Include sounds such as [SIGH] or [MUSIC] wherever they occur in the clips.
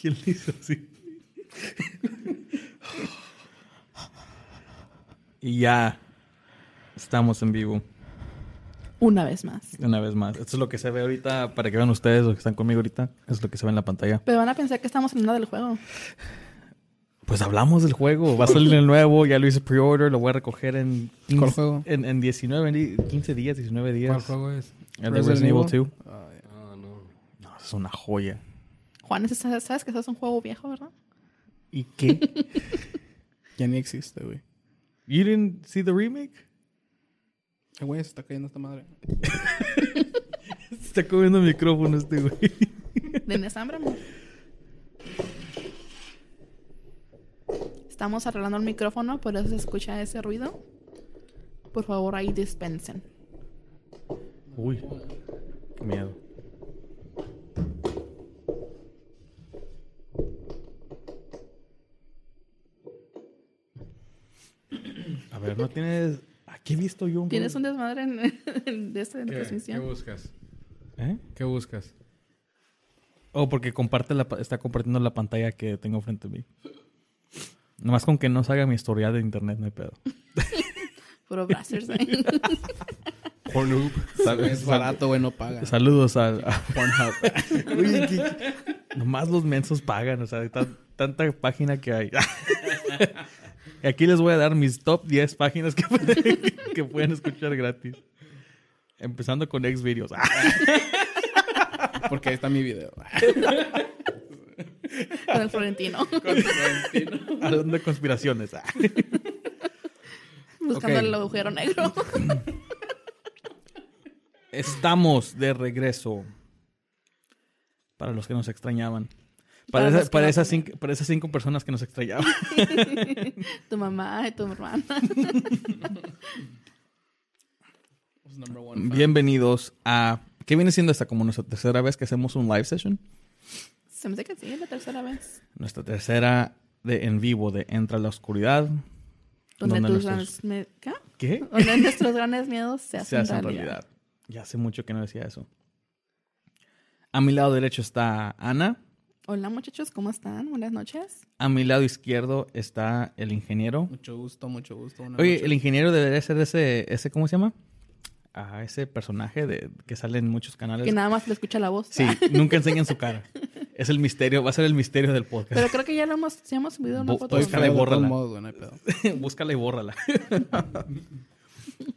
¿Quién le hizo así? y ya estamos en vivo Una vez más. una vez más. Esto es lo que se ve ahorita para que vean ustedes los que están conmigo ahorita. Es lo que se ve en la pantalla. Pero van a pensar que estamos hablando del juego. Pues hablamos del juego. Va a salir el nuevo. Ya lo hice pre-order. Lo voy a recoger en, 15 ¿Cuál juego? En, en 19, en 15 días, 19 días. ¿Cuál juego es? El de Resident Evil 2. Ah. Ah, no. No, es una joya. Juan, sabes que eso es un juego viejo, ¿verdad? ¿Y qué? [LAUGHS] Ya ni existe, güey. you didn't see the remake? Eh, Güey, se está cayendo esta madre. [LAUGHS] Se está comiendo el micrófono este güey. ¿Tienes hambre, amor? Estamos arreglando el micrófono, por eso se escucha ese ruido. Por favor, ahí dispensen. Uy, qué miedo. A ver, ¿no tienes... Aquí he visto yo un... ¿Tienes un desmadre en, [LAUGHS] en- de esta ¿Qué, ¿Qué transmisión? buscas? ¿Eh? ¿Qué buscas? Oh, porque comparte la, está compartiendo la pantalla que tengo frente a mí. Nomás con que no salga mi historial de internet, no hay pedo. [LAUGHS] Puro ahí. [LAUGHS] Pornhub. Es barato, güey, no paga. Saludos al... a- [LAUGHS] Pornhub. [LAUGHS] Oye, que- nomás los mensos pagan, o sea, tan- tanta página que hay. Y [LAUGHS] Aquí les voy a dar mis top 10 páginas que pueden, que pueden escuchar gratis. Empezando con Xvideos. Porque ahí está mi video. Con el Florentino. Hablando de conspiraciones. Buscando el agujero negro. Estamos de regreso. Para los que nos extrañaban. Para, Para esa- para no esas cinco, para esas cinco personas que nos extrañaban. [LAUGHS] tu mamá y tu hermana. Bienvenidos a... ¿Qué viene siendo esta? Como nuestra tercera vez que hacemos un live session. Se me hace que sí, es la tercera vez. Nuestra tercera de en vivo de Entra a la Oscuridad. Donde, Donde tus nuestros- grandes ¿qué? ¿Qué? Donde nuestros grandes miedos se hacen, Se hace en realidad. realidad. Ya hace mucho que no decía eso. A mi lado derecho está Ana. Hola muchachos, ¿cómo están? Buenas noches. A mi lado izquierdo está el ingeniero. Mucho gusto, mucho gusto. Una Oye, noche. el ingeniero debería ser ese, ese ¿cómo se llama? Ah, ese personaje de, que sale en muchos canales. Que nada más le escucha la voz. Sí, [LAUGHS] nunca enseñan su cara. Es el misterio, va a ser el misterio del podcast. Pero creo que ya lo hemos, ya hemos subido una Bo- foto. [LAUGHS] Búscala y bórrala. no pedo. Búscala y bórrala.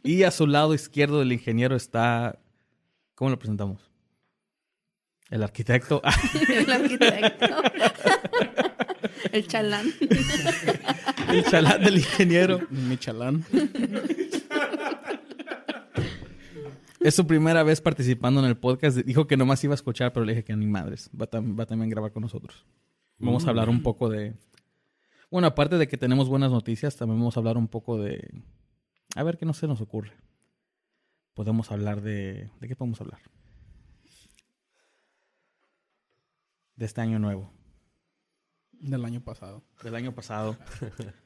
Y a su lado izquierdo del ingeniero está. ¿Cómo lo presentamos? El arquitecto. [LAUGHS] el arquitecto. el chalán. el chalán del ingeniero. Mi chalán. Es su primera vez participando en el podcast. Dijo que nomás iba a escuchar, pero le dije que ni madres. Va, tam- va también a grabar con nosotros. Vamos a hablar un poco de. Bueno, aparte de que tenemos buenas noticias, también vamos a hablar un poco de. A ver qué no se nos ocurre. Podemos hablar de. ¿De qué podemos hablar? De este año nuevo. Del año pasado. Del año pasado. [LAUGHS]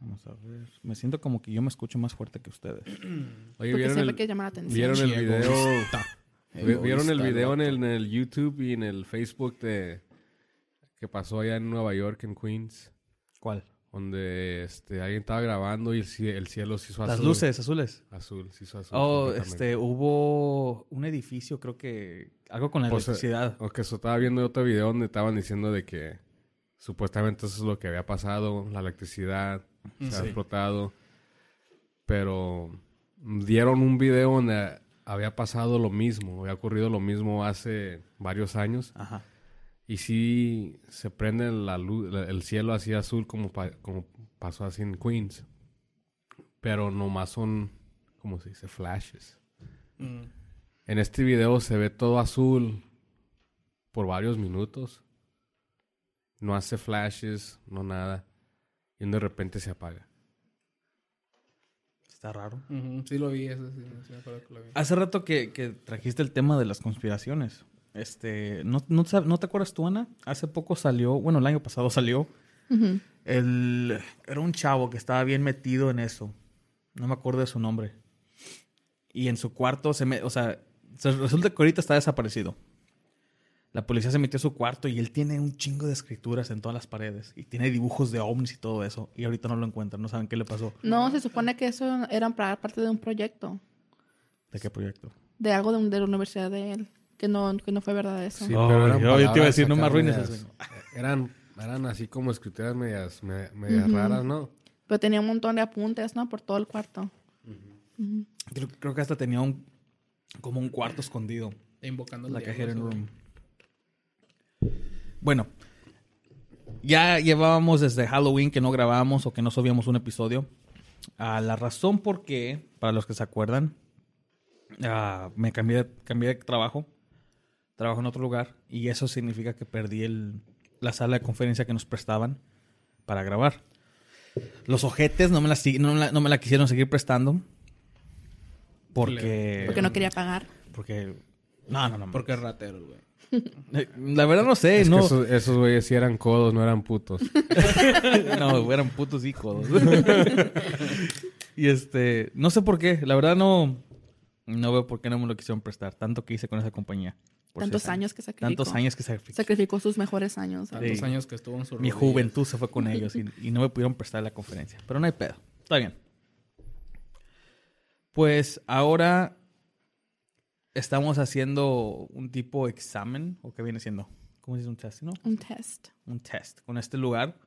Vamos a ver. Me siento como que yo me escucho más fuerte que ustedes. Oye, Porque ¿vieron el, que llamar la atención. ¿vieron el Sí, video? egoísta. [LAUGHS] ¿Vieron el video en el, en el YouTube y en el Facebook de que pasó allá en Nueva York, en Queens? ¿Cuál? Donde este, alguien estaba grabando y el, cie- el cielo se hizo azul. Las luces azules. Azul, se hizo azul. Oh, este, hubo un edificio, creo que algo con la Pues, eh, electricidad. O que eso estaba viendo otro video donde estaban diciendo de que supuestamente eso es lo que había pasado, la electricidad se ha Sí. explotado. Pero dieron un video donde había pasado lo mismo, había ocurrido lo mismo hace varios años. Ajá. Y sí se prende la luz, el cielo así azul como, pa- como pasó así en Queens. Pero nomás son, como se dice, flashes. Mm. En este video se ve todo azul por varios minutos. No hace flashes, no nada. Y de repente se apaga. Está raro. Sí lo vi, ese sí, sí me acuerdo que lo vi. Hace rato que, que trajiste el tema de las conspiraciones. Este, ¿no, no, sab- ¿no te acuerdas tú, Ana? Hace poco salió, bueno, el año pasado salió, el, era un chavo que estaba bien metido en eso. No me acuerdo de su nombre. Y en su cuarto se me... O sea, se- resulta que ahorita está desaparecido. La policía se metió a su cuarto y él tiene un chingo de escrituras en todas las paredes. Y tiene dibujos de ovnis y todo eso. Y ahorita no lo encuentran. No saben qué le pasó. No, se supone que eso era para parte de un proyecto. ¿De qué proyecto? De algo de, un- de la universidad de él. Que no, que no fue verdad eso. Sí, pero eran yo te iba a decir, no me acá arruines medias- eso. [LAUGHS] Eran, eran así como escrituras medias, me- medias raras, ¿no? Pero tenía un montón de apuntes, ¿no? Por todo el cuarto. Creo, creo que hasta tenía un... Como un cuarto escondido. Invocando La hidden eso. room. Bueno, ya llevábamos desde Halloween que no grabábamos o que no subíamos un episodio. Ah, la razón por qué, para los que se acuerdan, ah, me cambié, cambié de trabajo. Trabajo en otro lugar y eso significa que perdí el- la sala de conferencia que nos prestaban para grabar. Los ojetes no me la, no me la- no me la quisieron seguir prestando porque... Porque no quería pagar. Porque... No, no, no. Porque es ratero, güey. Eh, La verdad no sé, Es no. que esos, esos güeyes sí eran codos, no eran putos. [LAUGHS] no, eran putos y codos. [LAUGHS] y este, no sé por qué, la verdad no no veo por qué no me lo quisieron prestar, tanto que hice con esa compañía. Por Tantos seis años que sacrificó. Tantos años que sacrificé. Sacrificó sus mejores años. Tantos Sí. años que estuvo en su Mi juventud se fue con ellos y, y no me pudieron prestar la conferencia. Pero no hay pedo. Está bien. Pues ahora estamos haciendo un tipo examen, o qué viene siendo. ¿Cómo se dice un test? ¿No? Un test. Un test con este lugar.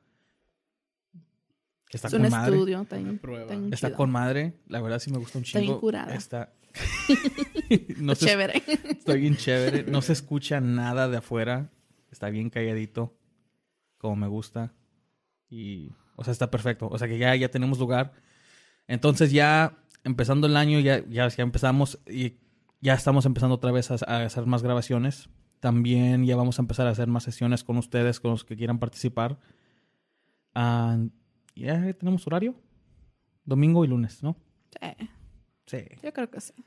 Que está es un con madre. estudio. Está, Una prueba. está Está con madre. La verdad sí me gusta un Está chingo. bien curada. Está... [LAUGHS] no se- Chévere. Está bien chévere. No se escucha nada de afuera. Está bien calladito. Como me gusta. Y... O sea, está perfecto. O sea que ya, ya tenemos lugar. Entonces ya empezando el año, ya, ya, ya empezamos y ya estamos empezando otra vez a, a hacer más grabaciones. También ya vamos a empezar a hacer más sesiones con ustedes, con los que quieran participar. Ah, ya tenemos horario. Domingo y lunes, ¿no? Sí, Sí. yo creo que sí. No,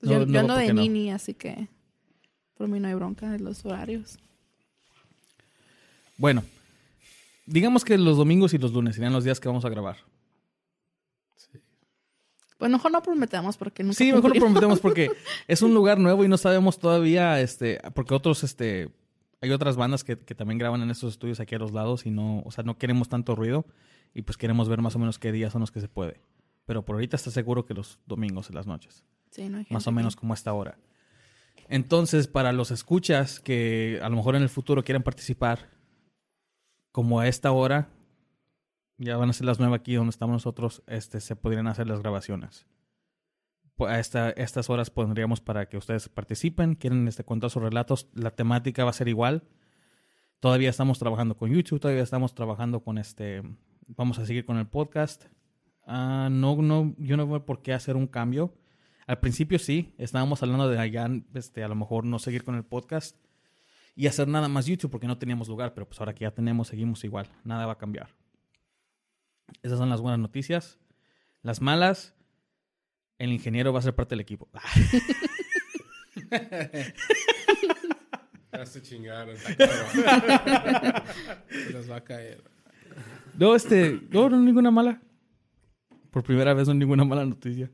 Pues yo, no yo veo ando de no. nini, así que por mí no hay bronca de los horarios. Bueno, digamos que los domingos y los lunes serían los días que vamos a grabar. Pues mejor no prometemos porque nunca Sí, mejor lo cumplimos. prometemos porque [LAUGHS] es un lugar nuevo y no sabemos todavía, este, porque otros, este, hay otras bandas que, que también graban en estos estudios aquí a los lados y no, o sea, no queremos tanto ruido y pues queremos ver más o menos qué días son los que se puede. Pero por ahorita está seguro que los domingos en las noches, Sí, no hay más gente o menos aquí. como a esta hora. Entonces, para los escuchas que a lo mejor en el futuro quieran participar, como a esta hora, ya van a ser las nueve aquí donde estamos nosotros, este, se podrían hacer las grabaciones. A esta- estas horas pondríamos para que ustedes participen, quieren este, contar sus relatos, la temática va a ser igual. Todavía estamos trabajando con YouTube, todavía estamos trabajando con este, vamos a seguir con el podcast. Ah, no, no, yo no veo por qué hacer un cambio. Al principio sí, estábamos hablando de allá, este, a lo mejor no seguir con el podcast y hacer nada más YouTube porque no teníamos lugar, pero pues ahora que ya tenemos, seguimos igual, nada va a cambiar. Esas son las buenas noticias. Las malas, el ingeniero va a ser parte del equipo. [LAUGHS] Ya se chingaron. [LAUGHS] Se les va a caer. No, este, no, no ninguna mala. Por primera vez no ninguna mala noticia.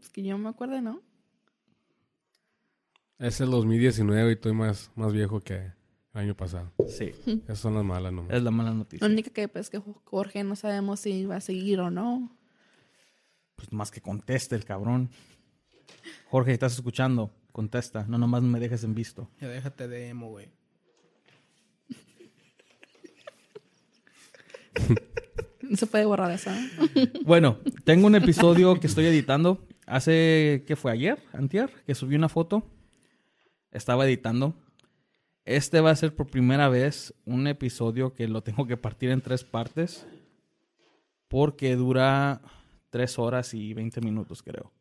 Es que yo me acuerdo, ¿no? Es el 2019 y estoy más, más viejo que el año pasado. Sí, Esas son las malas nomás. es la mala La noticia. única que pues que Jorge no sabemos si va a seguir o no. Pues más que conteste el cabrón. Jorge, ¿estás escuchando? Contesta, no nomás me dejes en visto. Ya déjate de emo, güey. [LAUGHS] No [LAUGHS] se puede borrar eso. [LAUGHS] Bueno, tengo un episodio que estoy editando. Hace, ¿qué fue? ¿Ayer? ¿Antier? Que subí una foto. Estaba editando. Este va a ser por primera vez un episodio que lo tengo que partir en tres partes. Porque dura tres horas y 20 minutos, creo.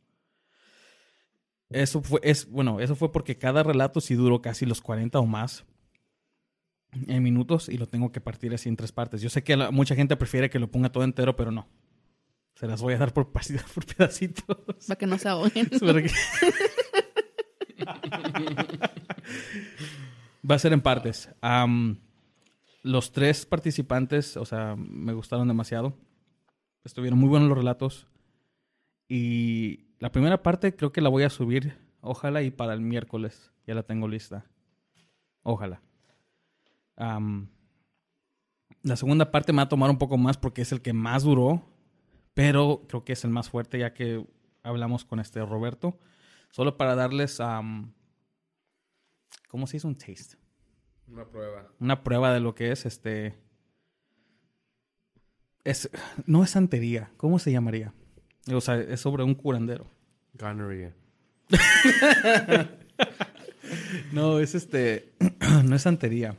Eso fue, es, bueno, eso fue porque cada relato sí duró casi los 40 o más en minutos y lo tengo que partir así en tres partes. Yo sé que la- mucha gente prefiere que lo ponga todo entero, pero no. Se las voy a dar por, [LAUGHS] por pedacitos. Para que no se ahoguen. [LAUGHS] Va a ser en partes. Los tres participantes, o sea, me gustaron demasiado. Estuvieron muy buenos los relatos. Y la primera parte creo que la voy a subir, ojalá, y para el miércoles. Ya la tengo lista. Ojalá. La segunda parte me va a tomar un poco más porque es el que más duró, pero creo que es el más fuerte ya que hablamos con este Roberto. Solo para darles, ¿cómo se dice un taste? Una prueba. Una prueba de lo que es este... Es, no es santería, ¿cómo se llamaría? O sea, es sobre un curandero. Gonorrhea. [LAUGHS] No, es este. [CLEARS THROAT] no es santería.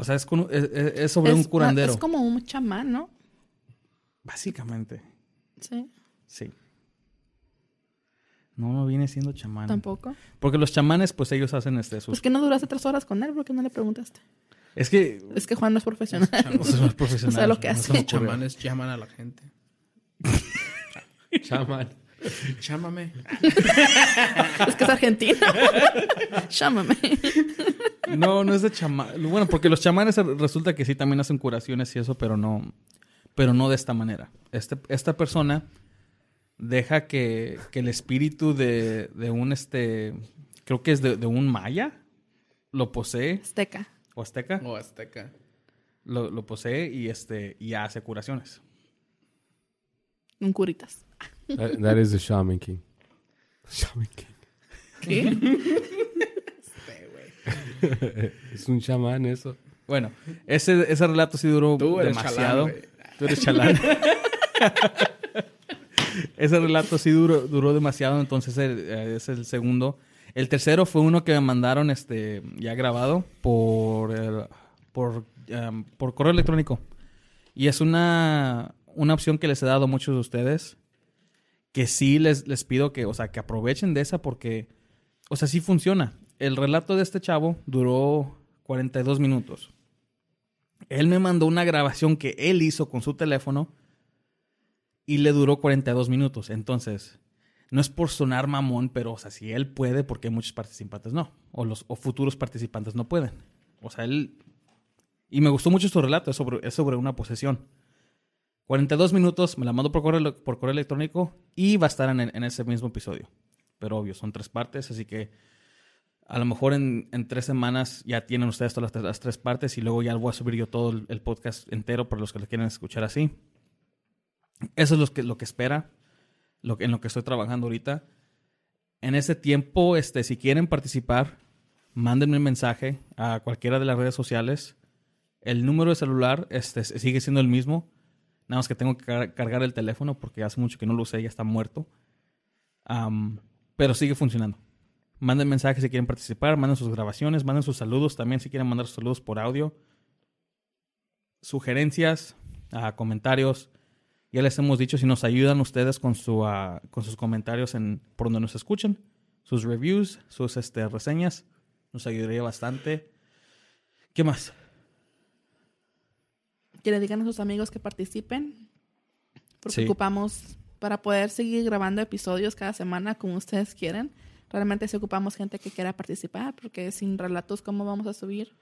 O sea, es, con- es- es- es sobre un Es- curandero. Es como un chamán, ¿no? Básicamente, Sí, sí. No, no viene siendo chamán. tampoco. Porque los chamanes, pues ellos hacen este. Sus... Pues que no duraste tres horas con él, ¿por qué no le preguntaste? Es que. Es que Juan no es profesional. No somos profesionales. [LAUGHS] O sea, lo que no hace. Los chamanes llaman a la gente. [LAUGHS] Chaman. [LAUGHS] Chámame. es que es argentino. [LAUGHS] Llámame. No, no es de chamán. Bueno, porque los chamanes resulta que sí también hacen curaciones y eso, pero no, pero no de esta manera. Este, esta persona deja que, que el espíritu de, de un este, creo que es de, de un maya, lo posee, Azteca. o azteca, O azteca. lo, lo posee y este, y hace curaciones. Un curitas. That, that is the Shaman King. Shaman King. ¿Qué? [LAUGHS] [LAUGHS] Es un chamán eso. Bueno, ese, ese relato sí duró Tú eres demasiado. chalán. Tú eres chalán. [LAUGHS] ese relato sí duró, duró demasiado, entonces eh, es el segundo. El tercero fue uno que me mandaron este ya grabado por el- por, um, por correo electrónico. Y es una, una opción que les he dado a muchos de ustedes. Que sí les, les pido que, o sea, que aprovechen de esa porque, o sea, sí funciona. El relato de este chavo duró 42 minutos. Él me mandó una grabación que él hizo con su teléfono y le duró 42 minutos. Entonces, no es por sonar mamón, pero, o sea, si él puede, porque muchos participantes no. O los o futuros participantes no pueden. O sea, él... Y me gustó mucho su relato, es sobre, es sobre una posesión. 42 minutos, me la mando por correo, electrónico y va a estar en, ese mismo episodio. Pero obvio, son tres partes, así que a lo mejor en, tres semanas ya tienen ustedes todas las, tres- partes y luego ya voy a subir yo todo el, podcast entero para los que lo quieren escuchar así. Eso es lo que, lo que espera, en lo que estoy trabajando ahorita. En ese tiempo, este, si quieren participar, mándenme un mensaje a cualquiera de las redes sociales. El número de celular este, sigue siendo el mismo. Nada más que tengo que car- cargar el teléfono porque hace mucho que no lo usé, ya está muerto. Am, pero sigue funcionando. Manden mensajes si quieren participar, manden sus grabaciones, manden sus saludos también si quieren mandar sus saludos por audio. Sugerencias, ah, comentarios. Ya les hemos dicho si nos ayudan ustedes con, su, ah, con sus comentarios en, por donde nos escuchen, sus reviews, sus este, reseñas, nos ayudaría bastante. ¿Qué más? Que le digan a sus amigos que participen. Porque Sí. ocupamos para poder seguir grabando episodios cada semana como ustedes quieren. Realmente si ocupamos gente que quiera participar, porque sin relatos, ¿cómo vamos a subir?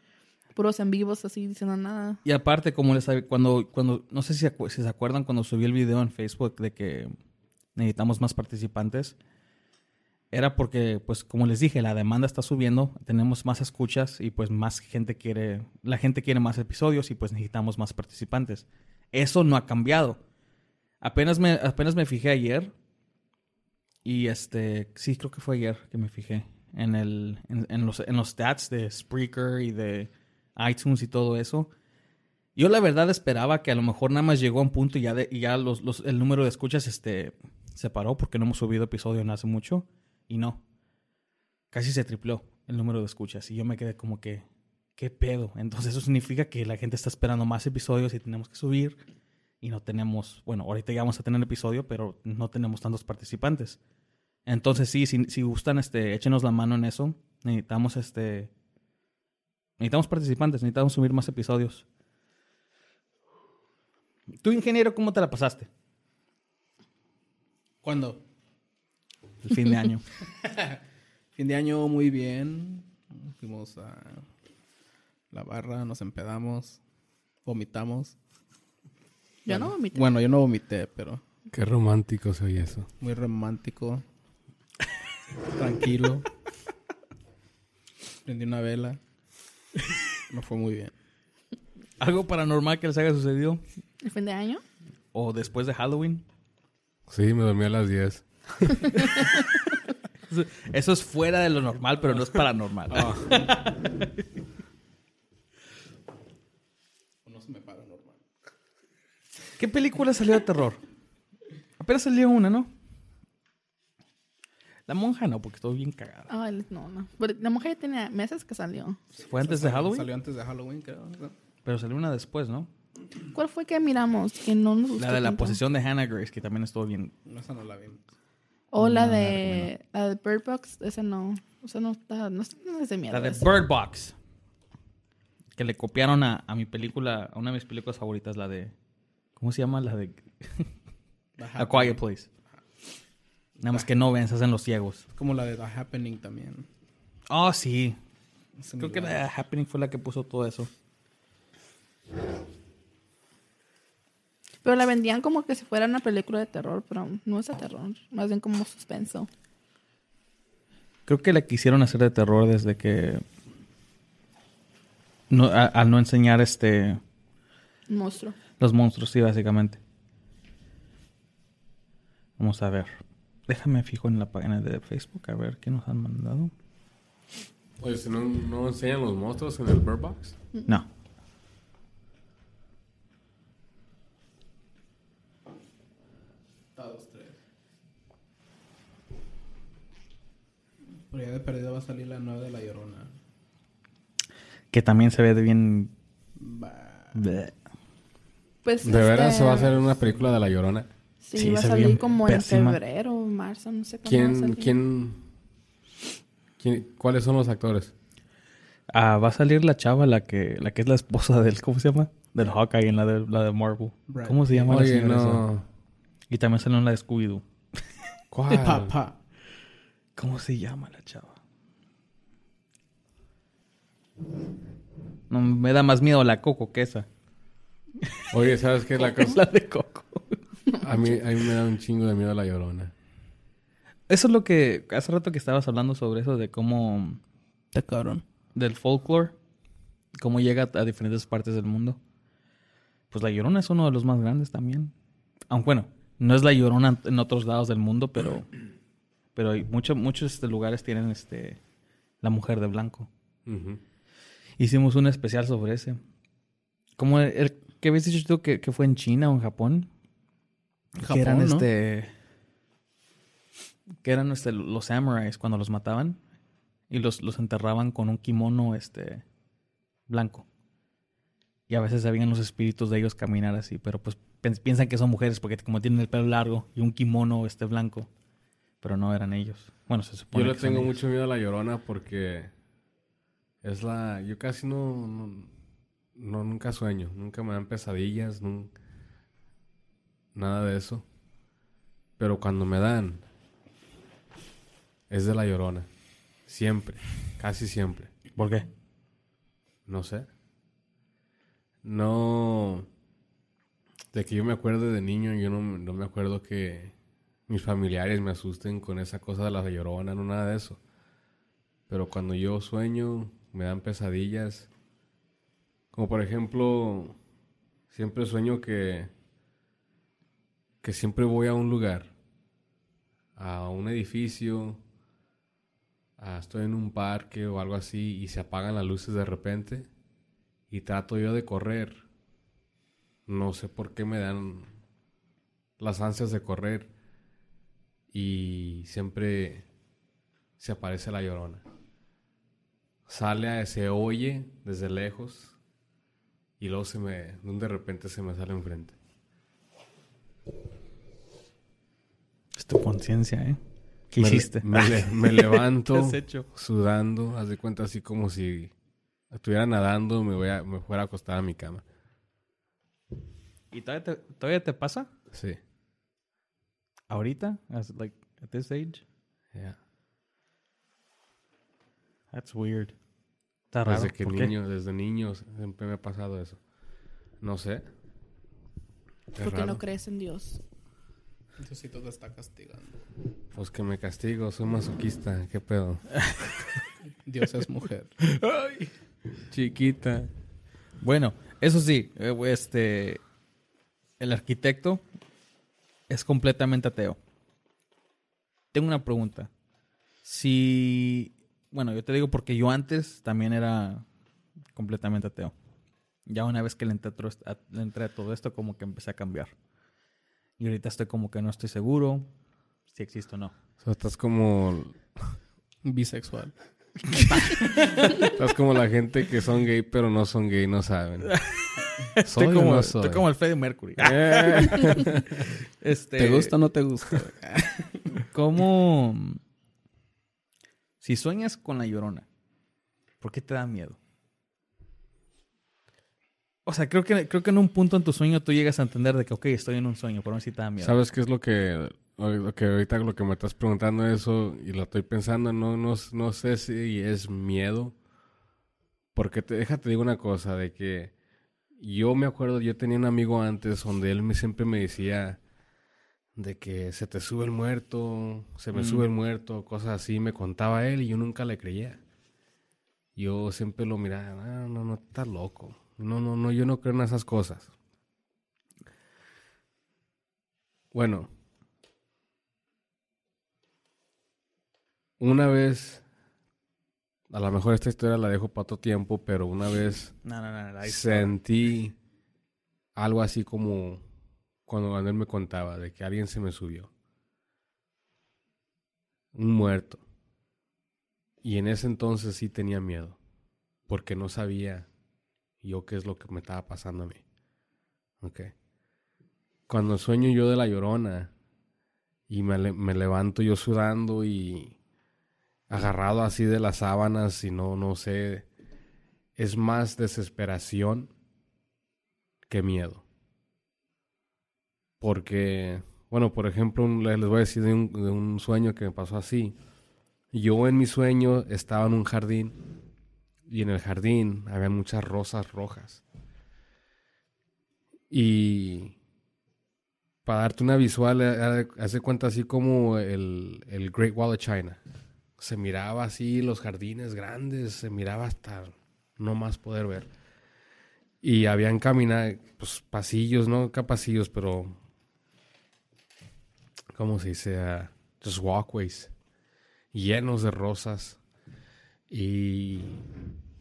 Puros en vivos así diciendo nada. Y aparte, como les cuando, cuando, no sé si, si se acuerdan cuando subí el video en Facebook de que necesitamos más participantes, era porque, pues, como les dije, la demanda está subiendo, tenemos más escuchas y pues más gente quiere, la gente quiere más episodios y pues necesitamos más participantes. Eso no ha cambiado. Apenas me, apenas me fijé ayer y este, sí, creo que fue ayer que me fijé en el, en, los, en los stats de Spreaker y de iTunes y todo eso. Yo la verdad esperaba que a lo mejor nada más llegó a un punto y ya, de- y ya los, los- el número de escuchas este, se paró porque no hemos subido episodio en hace mucho. Y no. Casi se tripló el número de escuchas. Y yo me quedé como que, ¿qué pedo? [LAUGHS] Entonces eso significa que la gente está esperando más episodios y tenemos que subir. Y no tenemos, bueno, ahorita ya vamos a tener episodio, pero no tenemos tantos participantes. Entonces sí, si, si gustan, este, échenos la mano en eso. Necesitamos este... Necesitamos participantes, necesitamos subir más episodios. Tú, ingeniero, ¿cómo te la pasaste ¿Cuándo? El fin de año? [LAUGHS] Fin de año muy bien. Fuimos a la barra, nos empedamos, vomitamos. Yo no vomité. Bueno, yo no vomité, pero Qué romántico soy eso. Muy romántico. Tranquilo. Prendí una vela. No fue muy bien. ¿Algo paranormal que les haya sucedido? ¿El fin de año? ¿O después de Halloween? Sí, me dormí a las 10. [LAUGHS] Eso es fuera de lo normal, pero no es paranormal. No se me para normal. ¿Qué película salió de terror? Apenas salió una, ¿no? La monja no, porque estuvo bien cagada. Ay, no, no. Pero la mujer ya tenía meses que salió. Fue antes de Halloween, Salió antes de Halloween, creo. pero salió una después, ¿no? ¿Cuál fue que miramos? Que no nos gustó La de la tanto? posesión de Hannah Grace, que también estuvo bien. No, esa no la vimos. O la No, la de, la de Bird Box. Esa no. O sea, no está. No, no es de miedo. La de esa. Bird Box. Que le copiaron a, a mi película, a una de mis películas favoritas, la de. ¿Cómo se llama? La de. [LAUGHS] A Quiet Place. Nada más que no ven, se hacen los ciegos. Como la de The Happening también. Oh, sí. Es Creo que la de Happening fue la que puso todo eso. Pero la vendían como que si fuera una película de terror, pero no es de terror. Más bien como suspenso. Creo que la quisieron hacer de terror desde que. No, a- al no enseñar este. Un monstruo. Los monstruos, sí, básicamente. Vamos a ver. Déjame fijo en la página de Facebook a ver qué nos han mandado. Oye, si no, no enseñan los monstruos en el Bird Box. No. Está dos, tres. Pero ya de perdida va a salir la nueva de La Llorona. Que también se ve de bien. Bah. Bleh. Pues, ¿De veras este, se va a hacer una película de La Llorona? Sí, Sí, va a salir como pésima. en febrero o marzo, no sé cuándo va a ¿Quién, salir. quién, quién, cuáles son los actores? Ah, va a salir la chava, la que, la que es la esposa del. ¿Cómo se llama? Del Hawkeye en la de, la de Marvel. Brad ¿Cómo se llama la señora no. Y también salió en la de Scooby-Doo. ¿Cuál? De papá. ¿Cómo se llama la chava? No, me da más miedo la Coco que esa. Oye, ¿sabes qué es la [LAUGHS] cosa? La de Coco. A mí, a mí me da un chingo de miedo La Llorona. Eso es lo que... Hace rato que estabas hablando sobre eso de cómo... Está cabrón. Del folklore. Cómo llega a diferentes partes del mundo. Pues la Llorona es uno de los más grandes también. Aunque bueno, no es la Llorona en otros lados del mundo, pero... Pero hay mucho- muchos este, lugares tienen este... La mujer de blanco. Hicimos un especial sobre ese. Como el, el que habías dicho tú que, que fue en China o en Japón. Japón, que eran ¿no? este. Que eran este, los samuráis cuando los mataban. Y los, los enterraban con un kimono este blanco. Y a veces se veían los espíritus de ellos caminar así. Pero pues piensan que son mujeres porque como tienen el pelo largo y un kimono este blanco. Pero no eran ellos. Bueno, se supone Yo le que son tengo ellos. mucho miedo a La Llorona porque es la... Yo casi no... no, no, nunca sueño. Nunca me dan pesadillas. nada de eso. Pero cuando me dan... Es de La Llorona. Siempre. Casi siempre. ¿Por qué? No sé. No. De que yo me acuerde de niño, yo no, no me acuerdo que mis familiares me asusten con esa cosa de la llorona, no nada de eso. Pero cuando yo sueño, me dan pesadillas. Como por ejemplo, siempre sueño que. que siempre voy a un lugar, a un edificio, a- estoy en un parque o algo así y se apagan las luces de repente y trato yo de correr. No sé por qué me dan las ansias de correr y siempre se aparece la llorona. Sale, se oye desde lejos y luego se me, de repente se me sale enfrente. Es tu conciencia, ¿eh? ¿Qué Me hiciste? Me, le- me [LAUGHS] levanto ¿Qué has hecho? sudando, haz de cuenta así como si estuviera nadando, me, voy a, me fuera a acostar a mi cama. ¿Y todavía te, todavía te pasa? Sí. ¿Ahorita? As, like, at this age? ya. That's weird. Está raro. Desde que ¿Por qué? niño, desde niño siempre me ha pasado eso. No sé. Es Porque raro. no crees en Dios. Diosito te está castigando. Pues que me castigo, soy masoquista. ¿Qué pedo? [LAUGHS] Dios es mujer. Ay, chiquita. Bueno, eso sí, eh, este. El arquitecto es completamente ateo. Tengo una pregunta. Si. Bueno, yo te digo porque yo antes también era completamente ateo. Ya una vez que le entré, a todo est- a- le entré a todo esto, como que empecé a cambiar. Y ahorita estoy como que no estoy seguro si existe o no. O sea, estás como... [LAUGHS] Bisexual. [LAUGHS] Estás como la gente que son gay pero no son gay, no saben. [LAUGHS] [LAUGHS] Estoy ¿Soy o como, no estoy como el Freddie Mercury. [LAUGHS] Eh. [LAUGHS] Este, ¿Te gusta o no te gusta? ¿Cómo? Si sueñas con la llorona, ¿por qué te da miedo? O sea, creo que, creo que en un punto en tu sueño tú llegas a entender de que, ok, estoy en un sueño, pero aún sí te da miedo. ¿Sabes qué es lo que, lo que ahorita lo que me estás preguntando eso y lo estoy pensando? No, no, no sé si es miedo. Porque te, déjate digo una cosa, de que yo me acuerdo, yo tenía un amigo antes donde él me, siempre me decía de que se te sube el muerto, se me Mm. sube el muerto, cosas así, me contaba él y yo nunca le creía. Yo siempre lo miraba, "Ah, no, no, estás loco. No, no, no, yo no creo en esas cosas. Bueno. Una vez, a lo mejor esta historia la dejo para otro tiempo, pero una vez No, no, no. no, ahí- sentí algo así como cuando él me contaba de que alguien se me subió. Un muerto. Y en ese entonces sí tenía miedo, porque no sabía yo qué es lo que me estaba pasando a mí. Ok. Cuando sueño yo de la llorona y me, me levanto yo sudando y agarrado así de las sábanas y no, no sé, es más desesperación que miedo. Porque, bueno, por ejemplo, un- les voy a decir de un, de un sueño que me pasó así. Yo en mi sueño estaba en un jardín y en el jardín había muchas rosas rojas. Y para darte una visual, eh, hace cuenta así como el, el Great Wall of China. Se miraba así los jardines grandes, se miraba hasta no más poder ver. Y habían caminado, pues pasillos, no pasillos, pero. ¿Cómo se dice? Ah, just walkways. Llenos de rosas. Y.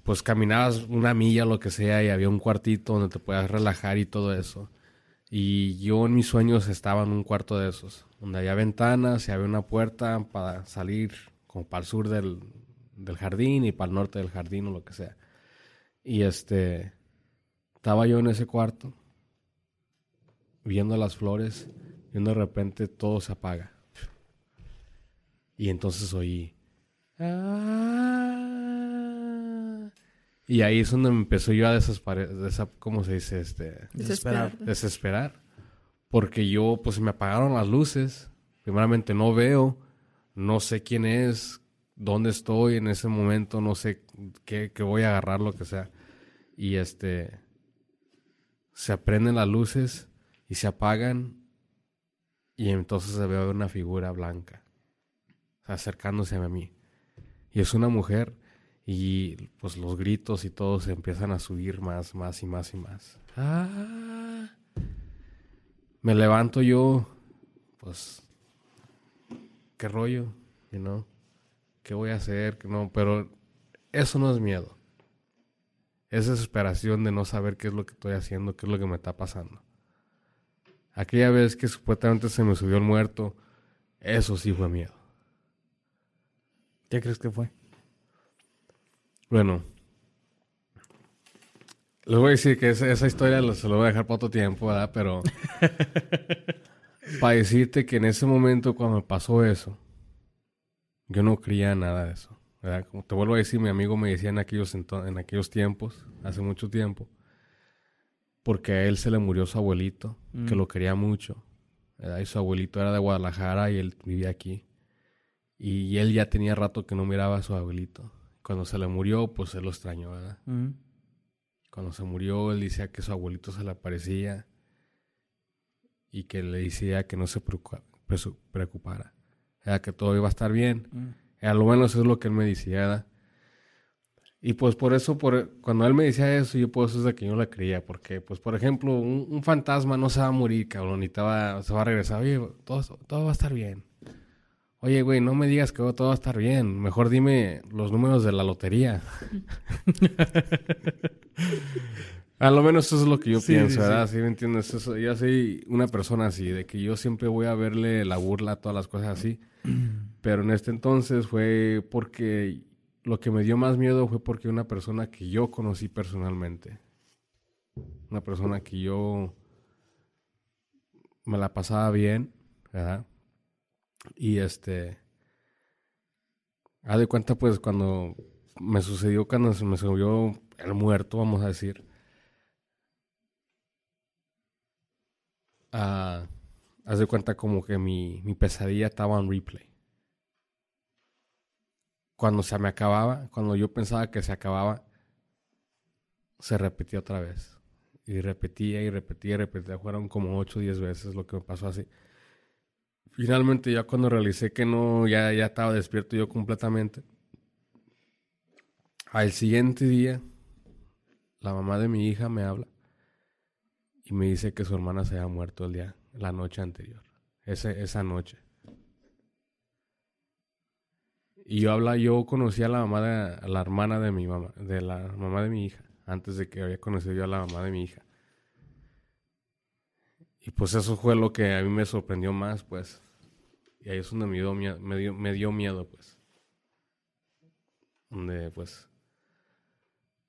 Pues caminabas una milla, lo que sea, y había un cuartito donde te podías relajar y todo eso. Y yo en mis sueños estaba en un cuarto de esos, donde había ventanas y había una puerta para salir como para el sur del, del jardín y para el norte del jardín o lo que sea. Y este, estaba yo en ese cuarto, viendo las flores, y de repente todo se apaga. Y entonces oí. "Ah". Y ahí es donde me empezó yo a desesperar, ¿cómo se dice? Este, Desesperarte. desesperar. Porque yo, pues me apagaron las luces. Primeramente no veo, no sé quién es, dónde estoy en ese momento, no sé qué, qué voy a agarrar, lo que sea. Y este, se aprenden las luces y se apagan. Y entonces se ve una figura blanca acercándose a mí. Y es una mujer. Y pues los gritos y todo se empiezan a subir más, más y más y más. Ah. Me levanto yo, pues, ¿qué rollo? You know? ¿Qué voy a hacer? Que no, pero eso no es miedo. Es desesperación de no saber qué es lo que estoy haciendo, qué es lo que me está pasando. Aquella vez que supuestamente se me subió el muerto, eso sí fue miedo. ¿Qué crees que fue? Bueno, les voy a decir que esa, esa historia se lo voy a dejar para otro tiempo, ¿verdad? Pero [LAUGHS] para decirte que en ese momento cuando me pasó eso, yo no creía nada de eso, ¿verdad? Como te vuelvo a decir, mi amigo me decía en aquellos, en aquellos tiempos, hace mucho tiempo, porque a él se le murió su abuelito, que Mm. lo quería mucho, ¿verdad? Y su abuelito era de Guadalajara y él vivía aquí. Y él ya tenía rato que no miraba a su abuelito. Cuando se le murió, pues él lo extrañó, ¿verdad? Mm. Cuando se murió, él decía que su abuelito se le aparecía y que le decía que no se preocupara. Era que todo iba a estar bien. Mm. A lo menos eso es lo que él me decía. ¿verdad? Y pues por eso, por, cuando él me decía eso, yo pues es de que yo le creía. Porque, pues, por ejemplo, un, un fantasma no se va a morir, cabrón, y te va, se va a regresar. Oye, todo, todo va a estar bien. Oye, güey, no me digas que todo va a estar bien. Mejor dime los números de la lotería. [LAUGHS] a lo menos eso es lo que yo Sí, pienso, sí, ¿verdad? Sí, me entiendes. Eso, yo soy una persona así, de que yo siempre voy a verle la burla a todas las cosas así. [CLEARS THROAT] Pero en este entonces fue porque lo que me dio más miedo fue porque una persona que yo conocí personalmente. Una persona que yo me la pasaba bien, ¿verdad? Y este. Haz de cuenta, pues, cuando me sucedió, cuando se me subió el muerto, vamos a decir. Ah, haz de cuenta como que mi, mi pesadilla estaba en replay. Cuando se me acababa, cuando yo pensaba que se acababa, se repetía otra vez. Y repetía y repetía y repetía. Fueron como 8 o 10 veces lo que me pasó así. Finalmente, ya cuando realicé que no, ya, ya estaba despierto yo completamente. Al siguiente día, la mamá de mi hija me habla y me dice que su hermana se había muerto el día, la noche anterior. Esa noche. Y yo habla, yo conocí a la mamá de, a la hermana de mi mamá, de la mamá de mi hija, antes de que había conocido yo a la mamá de mi hija. Y pues eso fue lo que a mí me sorprendió más, pues. Y ahí es donde me dio, me dio, me dio miedo, pues. Donde, pues.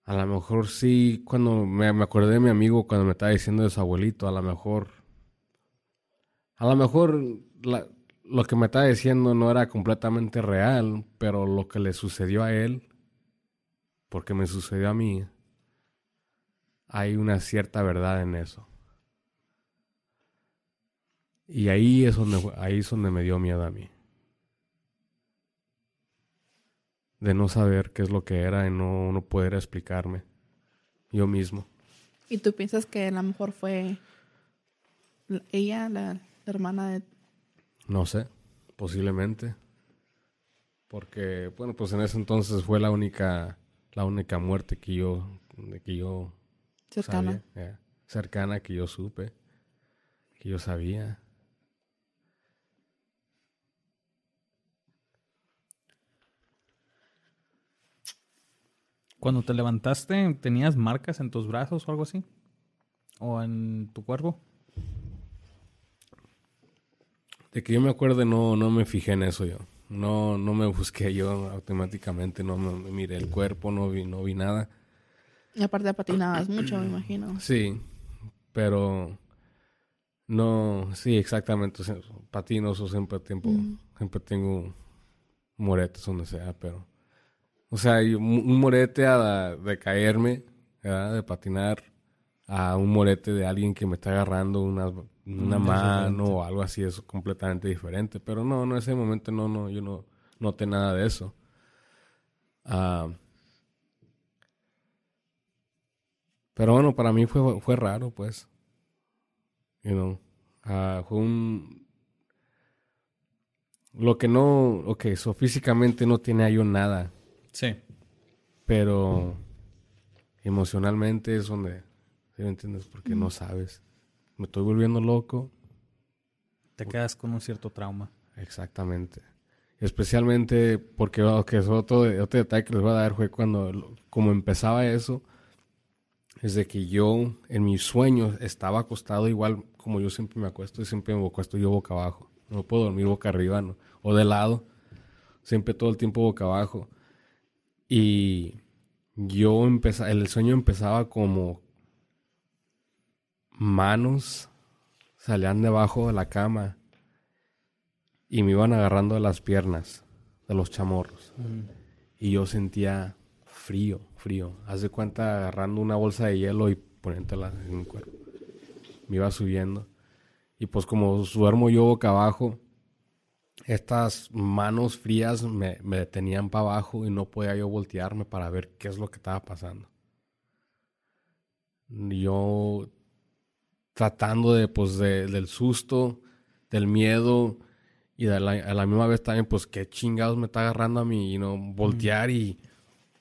A lo mejor sí, cuando me, me acordé de mi amigo, cuando me estaba diciendo de su abuelito, a lo mejor. A lo mejor lo que me estaba diciendo no era completamente real, pero lo que le sucedió a él, porque me sucedió a mí, hay una cierta verdad en eso. Y ahí es donde, ahí es donde me dio miedo a mí. De no saber qué es lo que era y no, no poder explicarme yo mismo. ¿Y tú piensas que a lo mejor fue la- ella, la, la hermana de... No sé, posiblemente. Porque, bueno, pues en ese entonces fue la única, la única muerte que yo, de que yo cercana? sabía, cercana que yo supe, que yo sabía. Cuando te levantaste, ¿tenías marcas en tus brazos o algo así? ¿O en tu cuerpo? De que yo me acuerde, no, no me fijé en eso yo. No, no me busqué yo automáticamente, no me, me miré el cuerpo, no vi, no vi nada. Y aparte patinabas mucho, me imagino. Sí, pero no, sí, exactamente. patino, siempre tiempo, siempre tengo moretes donde sea, pero, o sea, un morete a de caerme, ¿verdad? de patinar, a un morete de alguien que me está agarrando una, una Mm, mano o algo así, es completamente diferente. Pero no, no, en ese momento no, no, yo no noté nada de eso. Ah, pero bueno, para mí fue, fue raro, pues. You know, ah, fue un... Lo que no, ok, so físicamente no tenía yo nada, Sí. pero emocionalmente es donde, ¿sí me entiendes? Porque no sabes. Me estoy volviendo loco, Te quedas con un cierto trauma. Exactamente. Especialmente porque, ok, es otro, de- otro detalle que les voy a dar fue cuando, como empezaba eso, es de que yo en mis sueños estaba acostado igual como yo siempre me acuesto y siempre me acuesto yo boca abajo. No puedo dormir boca arriba, ¿no? O de lado. Siempre todo el tiempo boca abajo. Y yo empezaba, el sueño empezaba como manos salían debajo de la cama y me iban agarrando de las piernas, de los chamorros. Y yo sentía frío, frío. Haz de cuenta agarrando una bolsa de hielo y poniéndola en mi cuerpo. Me iba subiendo. Y pues como duermo yo boca abajo, estas manos frías me, me detenían para abajo y no podía yo voltearme para ver qué es lo que estaba pasando. Yo tratando de, pues, de- del susto, del miedo, Y a la, misma vez también, pues, qué chingados me está agarrando a mí, y no voltear y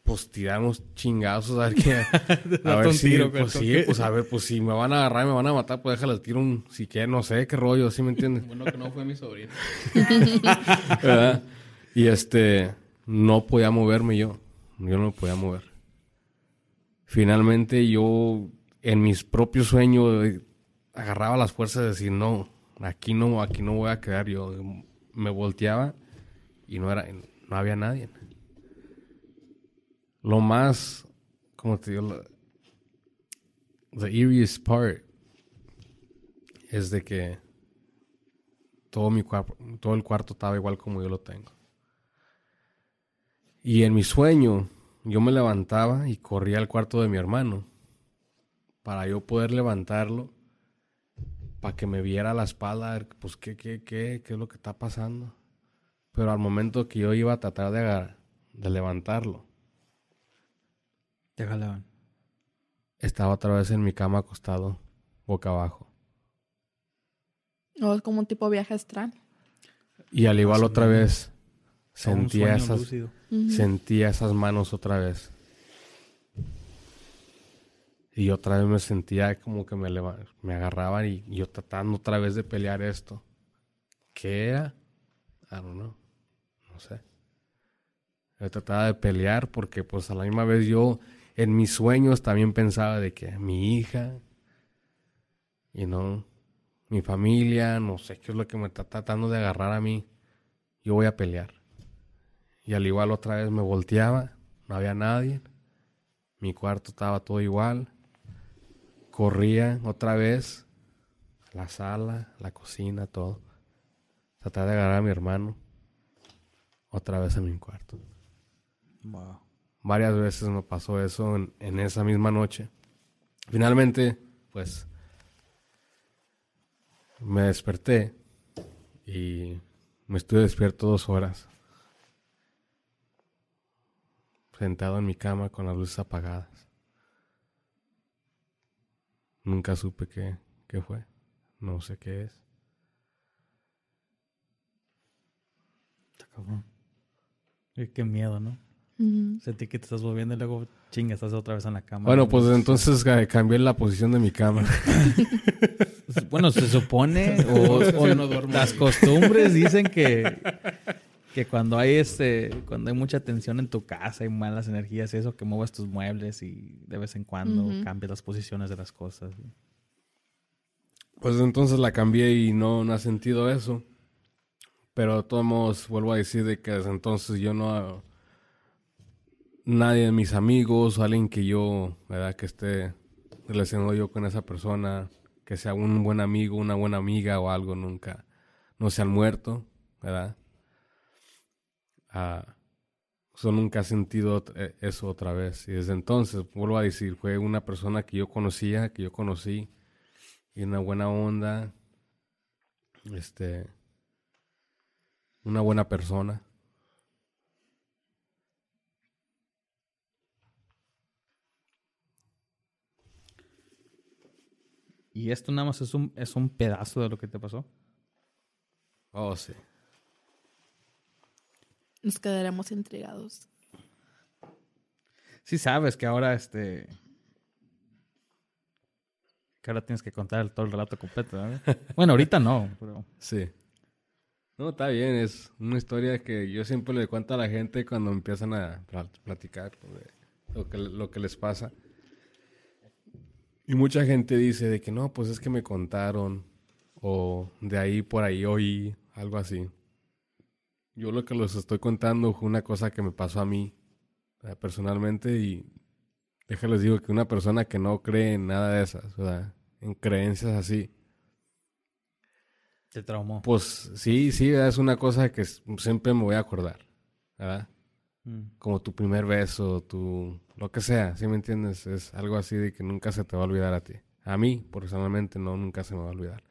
pues tirarnos chingazos a ver qué. [LAUGHS] a ver si, tiro, pues pues a ver, pues si me van a agarrar y me van a matar, pues déjales tiro un, si quieren, no sé qué rollo, ¿sí me entiendes? Bueno, que no fue mi sobrino. [LAUGHS] ¿verdad? Y este, no podía moverme yo. Yo no me podía mover. Finalmente yo, en mis propios sueños, eh, agarraba las fuerzas de decir, no, aquí no, aquí no voy a quedar. Yo me volteaba y no era, no había nadie. Lo más, como te digo, la- the eeriest part es de que todo mi todo el cuarto estaba igual como yo lo tengo. Y en mi sueño, yo me levantaba y corría al cuarto de mi hermano para yo poder levantarlo, para que me viera la espalda, pues qué, qué, qué, qué es lo que está pasando. Pero al momento que yo iba a tratar de, de levantarlo, Te jalaban. estaba otra vez en mi cama acostado, boca abajo. O es como un tipo de viaje astral. Y al igual otra vez sentía esas, lúcido. Sentía esas manos otra vez. Y otra vez me sentía como que me, me agarraban y yo tratando otra vez de pelear esto. ¿Qué era? I don't know. No sé. Yo trataba de pelear porque pues a la misma vez yo en mis sueños también pensaba de que mi hija y no mi familia, no sé qué es lo que me está tratando de agarrar a mí. Yo voy a pelear. Y al igual otra vez me volteaba, no había nadie. Mi cuarto estaba todo igual. Corría otra vez a la sala, la cocina, todo. Trataba de agarrar a mi hermano otra vez en mi cuarto. Wow. Varias veces me pasó eso en, en esa misma noche. Finalmente, pues, me desperté y me estuve despierto dos horas. Sentado en mi cama con las luces apagadas. Nunca supe qué, qué fue. No sé qué es. Está cabrón. Qué miedo, ¿no? Sentí que te estás moviendo y luego chinga, estás otra vez en la cama. Bueno, pues entonces ca- cambié la posición de mi cama. [LAUGHS] Bueno, se supone, [LAUGHS] o, o yo no duermo. las costumbres dicen que, que cuando hay este, cuando hay mucha tensión en tu casa y malas energías y eso, que muevas tus muebles y de vez en cuando Ujú. cambias las posiciones de las cosas. Pues entonces la cambié y no, no ha sentido eso. Pero de todos modos, vuelvo a decir de que desde entonces yo no... Nadie de mis amigos, alguien que yo, ¿verdad? Que esté relacionado yo con esa persona, que sea un buen amigo, una buena amiga o algo, nunca, no se han muerto, ¿verdad? Ah, so nunca he sentido eh, eso otra vez. Y desde entonces, vuelvo a decir, fue una persona que yo conocía, que yo conocí, y una buena onda, este, una buena persona. Y esto nada más es un, es un pedazo de lo que te pasó. Oh, sí. Nos quedaremos intrigados. Sí sabes que ahora este... Que ahora tienes que contar el- todo el relato completo. [LAUGHS] Bueno, ahorita no, pero... Sí. No, está bien, es una historia que yo siempre le cuento a la gente cuando empiezan a pla- platicar sobre lo que, lo que les pasa. Y mucha gente dice de que no, pues es que me contaron o de ahí por ahí oí algo así. Yo lo que les estoy contando fue una cosa que me pasó a mí ¿verdad? personalmente y déjales digo que una persona que no cree en nada de esas, ¿verdad? en creencias así, Te traumó. pues sí, sí, es una cosa que siempre me voy a acordar, ¿verdad? Mm. Como tu primer beso, tu... lo que sea, ¿sí me entiendes? Es algo así de que nunca se te va a olvidar a ti. A mí, personalmente, no, nunca se me va a olvidar.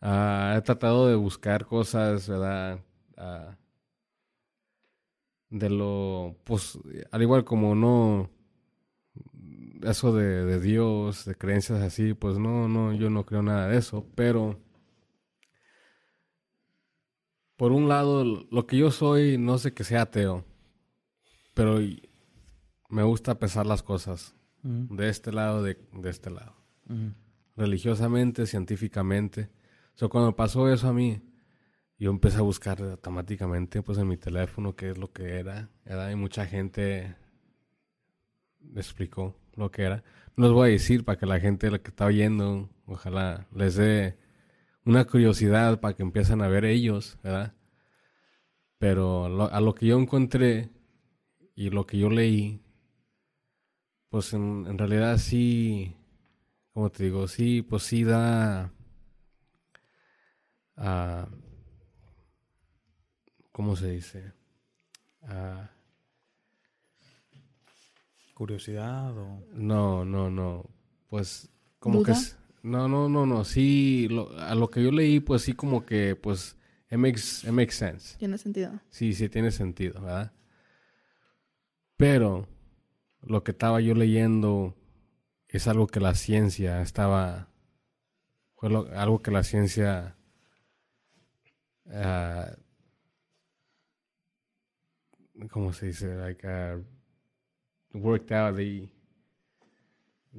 Ah, he tratado de buscar cosas, ¿verdad? Ah, de lo, pues, al igual como no, eso de, de Dios, de creencias así, pues no, no, yo no creo nada de eso, pero por un lado, lo que yo soy, no sé que sea ateo, pero me gusta pesar las cosas de este lado, de, de este lado. Religiosamente, científicamente. O sea, cuando pasó eso a mí, yo empecé a buscar automáticamente pues en mi teléfono qué es lo que era, ¿verdad? Y mucha gente explicó lo que era. No les voy a decir para que la gente la que está oyendo, ojalá les dé una curiosidad para que empiecen a ver ellos, ¿verdad? Pero lo- a lo que yo encontré y lo que yo leí, pues en, en realidad sí, como te digo, sí, pues sí da... ah, ¿Cómo se dice? Ah, Curiosidad o... no, no, no. Pues como que... No, no, no, no. Sí, lo- a lo que yo leí, pues sí como que, pues, it makes, it makes sense. Tiene sentido. Sí, sí tiene sentido, ¿verdad? Pero lo que estaba yo leyendo es algo que la ciencia estaba... Fue lo- algo que la ciencia... ah, ¿Cómo se dice? Like, uh, worked out. They...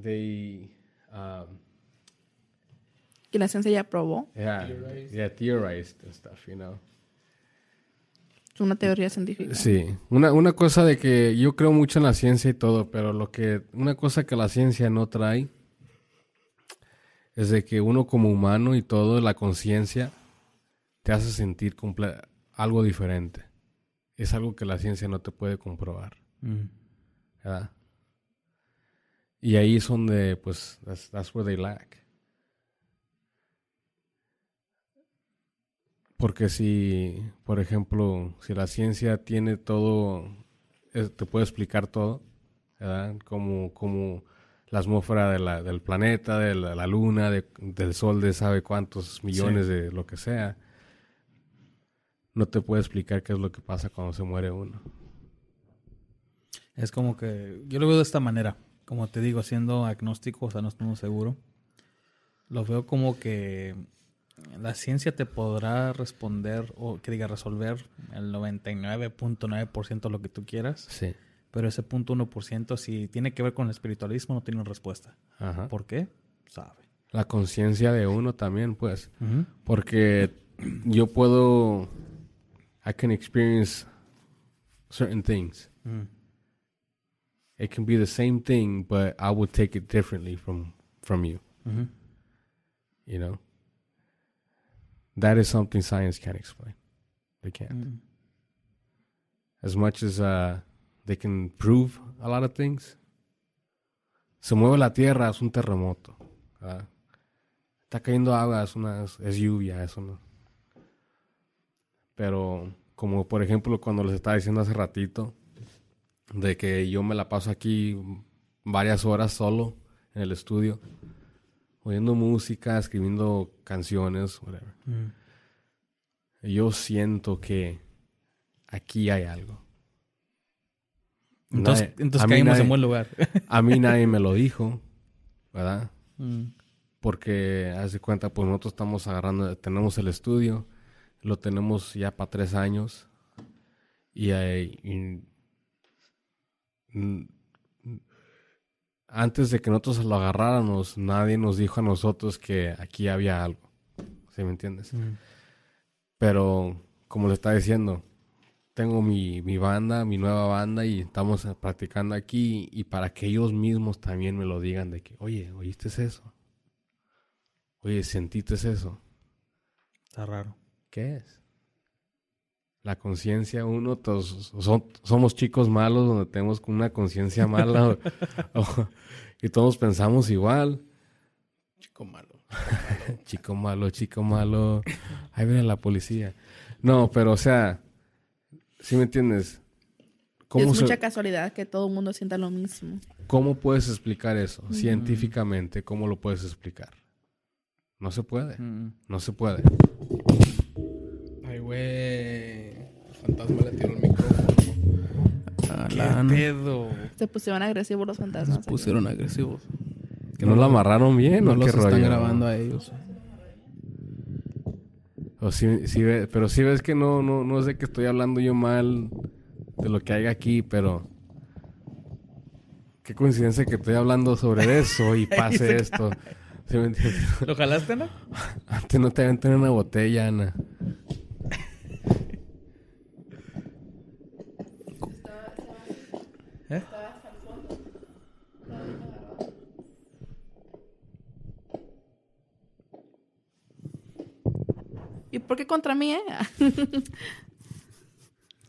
They... Um, Que la ciencia ya probó. yeah, yeah, theorized and stuff, you know. Es una teoría científica. Sí, una, una cosa de que yo creo mucho en la ciencia y todo, pero lo que, una cosa que la ciencia no trae es de que uno como humano y todo, la conciencia, te hace sentir comple- algo diferente. Es algo que la ciencia no te puede comprobar. Y ahí es donde, pues, that's, that's where they lack. Porque si, por ejemplo, si la ciencia tiene todo, te puede explicar todo, ¿verdad? Como, como la atmósfera de la- del planeta, de la, la luna, de- del sol, de sabe cuántos millones de lo que sea, no te puede explicar qué es lo que pasa cuando se muere uno. Es como que yo lo veo de esta manera, como te digo, siendo agnóstico, o sea, no estoy seguro. Lo veo como que la ciencia te podrá responder o que diga resolver el 99.9% de lo que tú quieras, Sí. pero ese punto 1% si tiene que ver con el espiritualismo no tiene respuesta. Ajá. ¿Por qué? Sabe. La conciencia de uno también, pues. Porque yo puedo, I can experience certain things. Ujú. It can be the same thing, but I would take it differently from from you. You know, that is something science can't explain. They can't. Ujú. As much as uh, they can prove a lot of things. Se mueve la tierra, es un terremoto. ¿verdad? Está cayendo agua, es, una, es, es lluvia, eso no. Pero como por ejemplo cuando les estaba diciendo hace ratito, de que yo me la paso aquí varias horas solo en el estudio, oyendo música, escribiendo canciones, whatever. Ujú. Yo siento que aquí hay algo. Entonces, Nadie- caímos nadie- en buen lugar. [LAUGHS] A mí nadie me lo dijo, ¿verdad? Ujú. Porque, haz de cuenta, pues nosotros estamos agarrando, tenemos el estudio, lo tenemos ya para tres años. Y, hay- y- mm, antes de que nosotros lo agarráramos, nadie nos dijo a nosotros que aquí había algo. ¿Sí me entiendes? Ujú. Pero, como le está diciendo, tengo mi, mi banda, mi nueva banda y estamos practicando aquí y para que ellos mismos también me lo digan de que, oye, ¿oíste eso? Oye, ¿sentiste eso? Está raro. ¿Qué es? La conciencia, uno, todos son- somos chicos malos donde tenemos una conciencia mala o- o- y todos pensamos igual. Chico malo. [LAUGHS] Chico malo, chico malo. Ahí viene la policía. No, pero o sea, ¿sí me entiendes? ¿Cómo, es se- mucha casualidad que todo el mundo sienta lo mismo. ¿Cómo puedes explicar eso? Científicamente, ¿cómo lo puedes explicar? No se puede. Ujú. No se puede. Ay, güey. Fantasma le tiró el micrófono. ¿Qué pedo? Se pusieron agresivos los fantasmas. Se pusieron agresivos. Que no lo amarraron bien, No ¿o los qué están rollo? grabando a ellos. O sí, sí ve- pero sí ves que no, no, no sé que estoy hablando yo mal de lo que hay aquí, pero qué coincidencia que estoy hablando sobre [LAUGHS] eso y pase esto. ¿Sí me entiendes? ¿Lo jalaste, no? [LAUGHS] Antes no te habían tenido una botella, Ana. ¿Eh? ¿Y por qué contra mí, eh? [LAUGHS]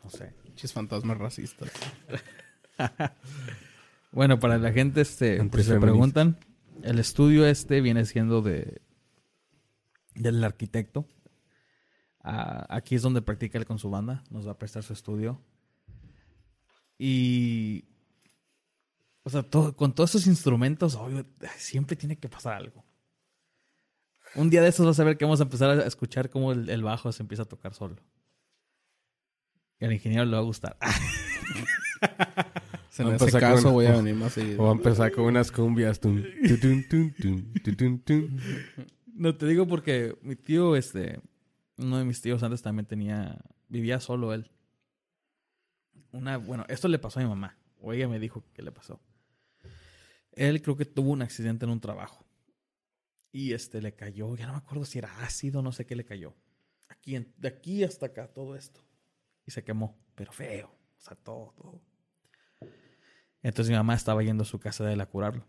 No sé. Chis fantasmas racistas. [LAUGHS] Bueno, para la gente, este, si se preguntan, el estudio este viene siendo de del arquitecto. Aquí es donde practica él con su banda. Nos va a prestar su estudio. Y. O sea, todo- con todos esos instrumentos, obvio, siempre tiene que pasar algo. Un día de estos vas a ver que vamos a empezar a escuchar cómo el, el bajo se empieza a tocar solo. Y al ingeniero le va a gustar. [LAUGHS] En Vamos a ese caso con- voy a venir más seguido. O va a empezar con unas cumbias. Tum, tu, tum, tum, tum, tu, tum, tum. No te digo porque mi tío, este, uno de mis tíos antes también tenía, vivía solo él. Una, bueno, esto le pasó a mi mamá, o ella me dijo que le pasó. Él creo que tuvo un accidente en un trabajo. Y este le cayó, ya no me acuerdo si era ácido, no sé qué le cayó. Aquí, de aquí hasta acá, todo esto. Y se quemó, pero feo. O sea, todo, todo. Entonces mi mamá estaba yendo a su casa de él a curarlo.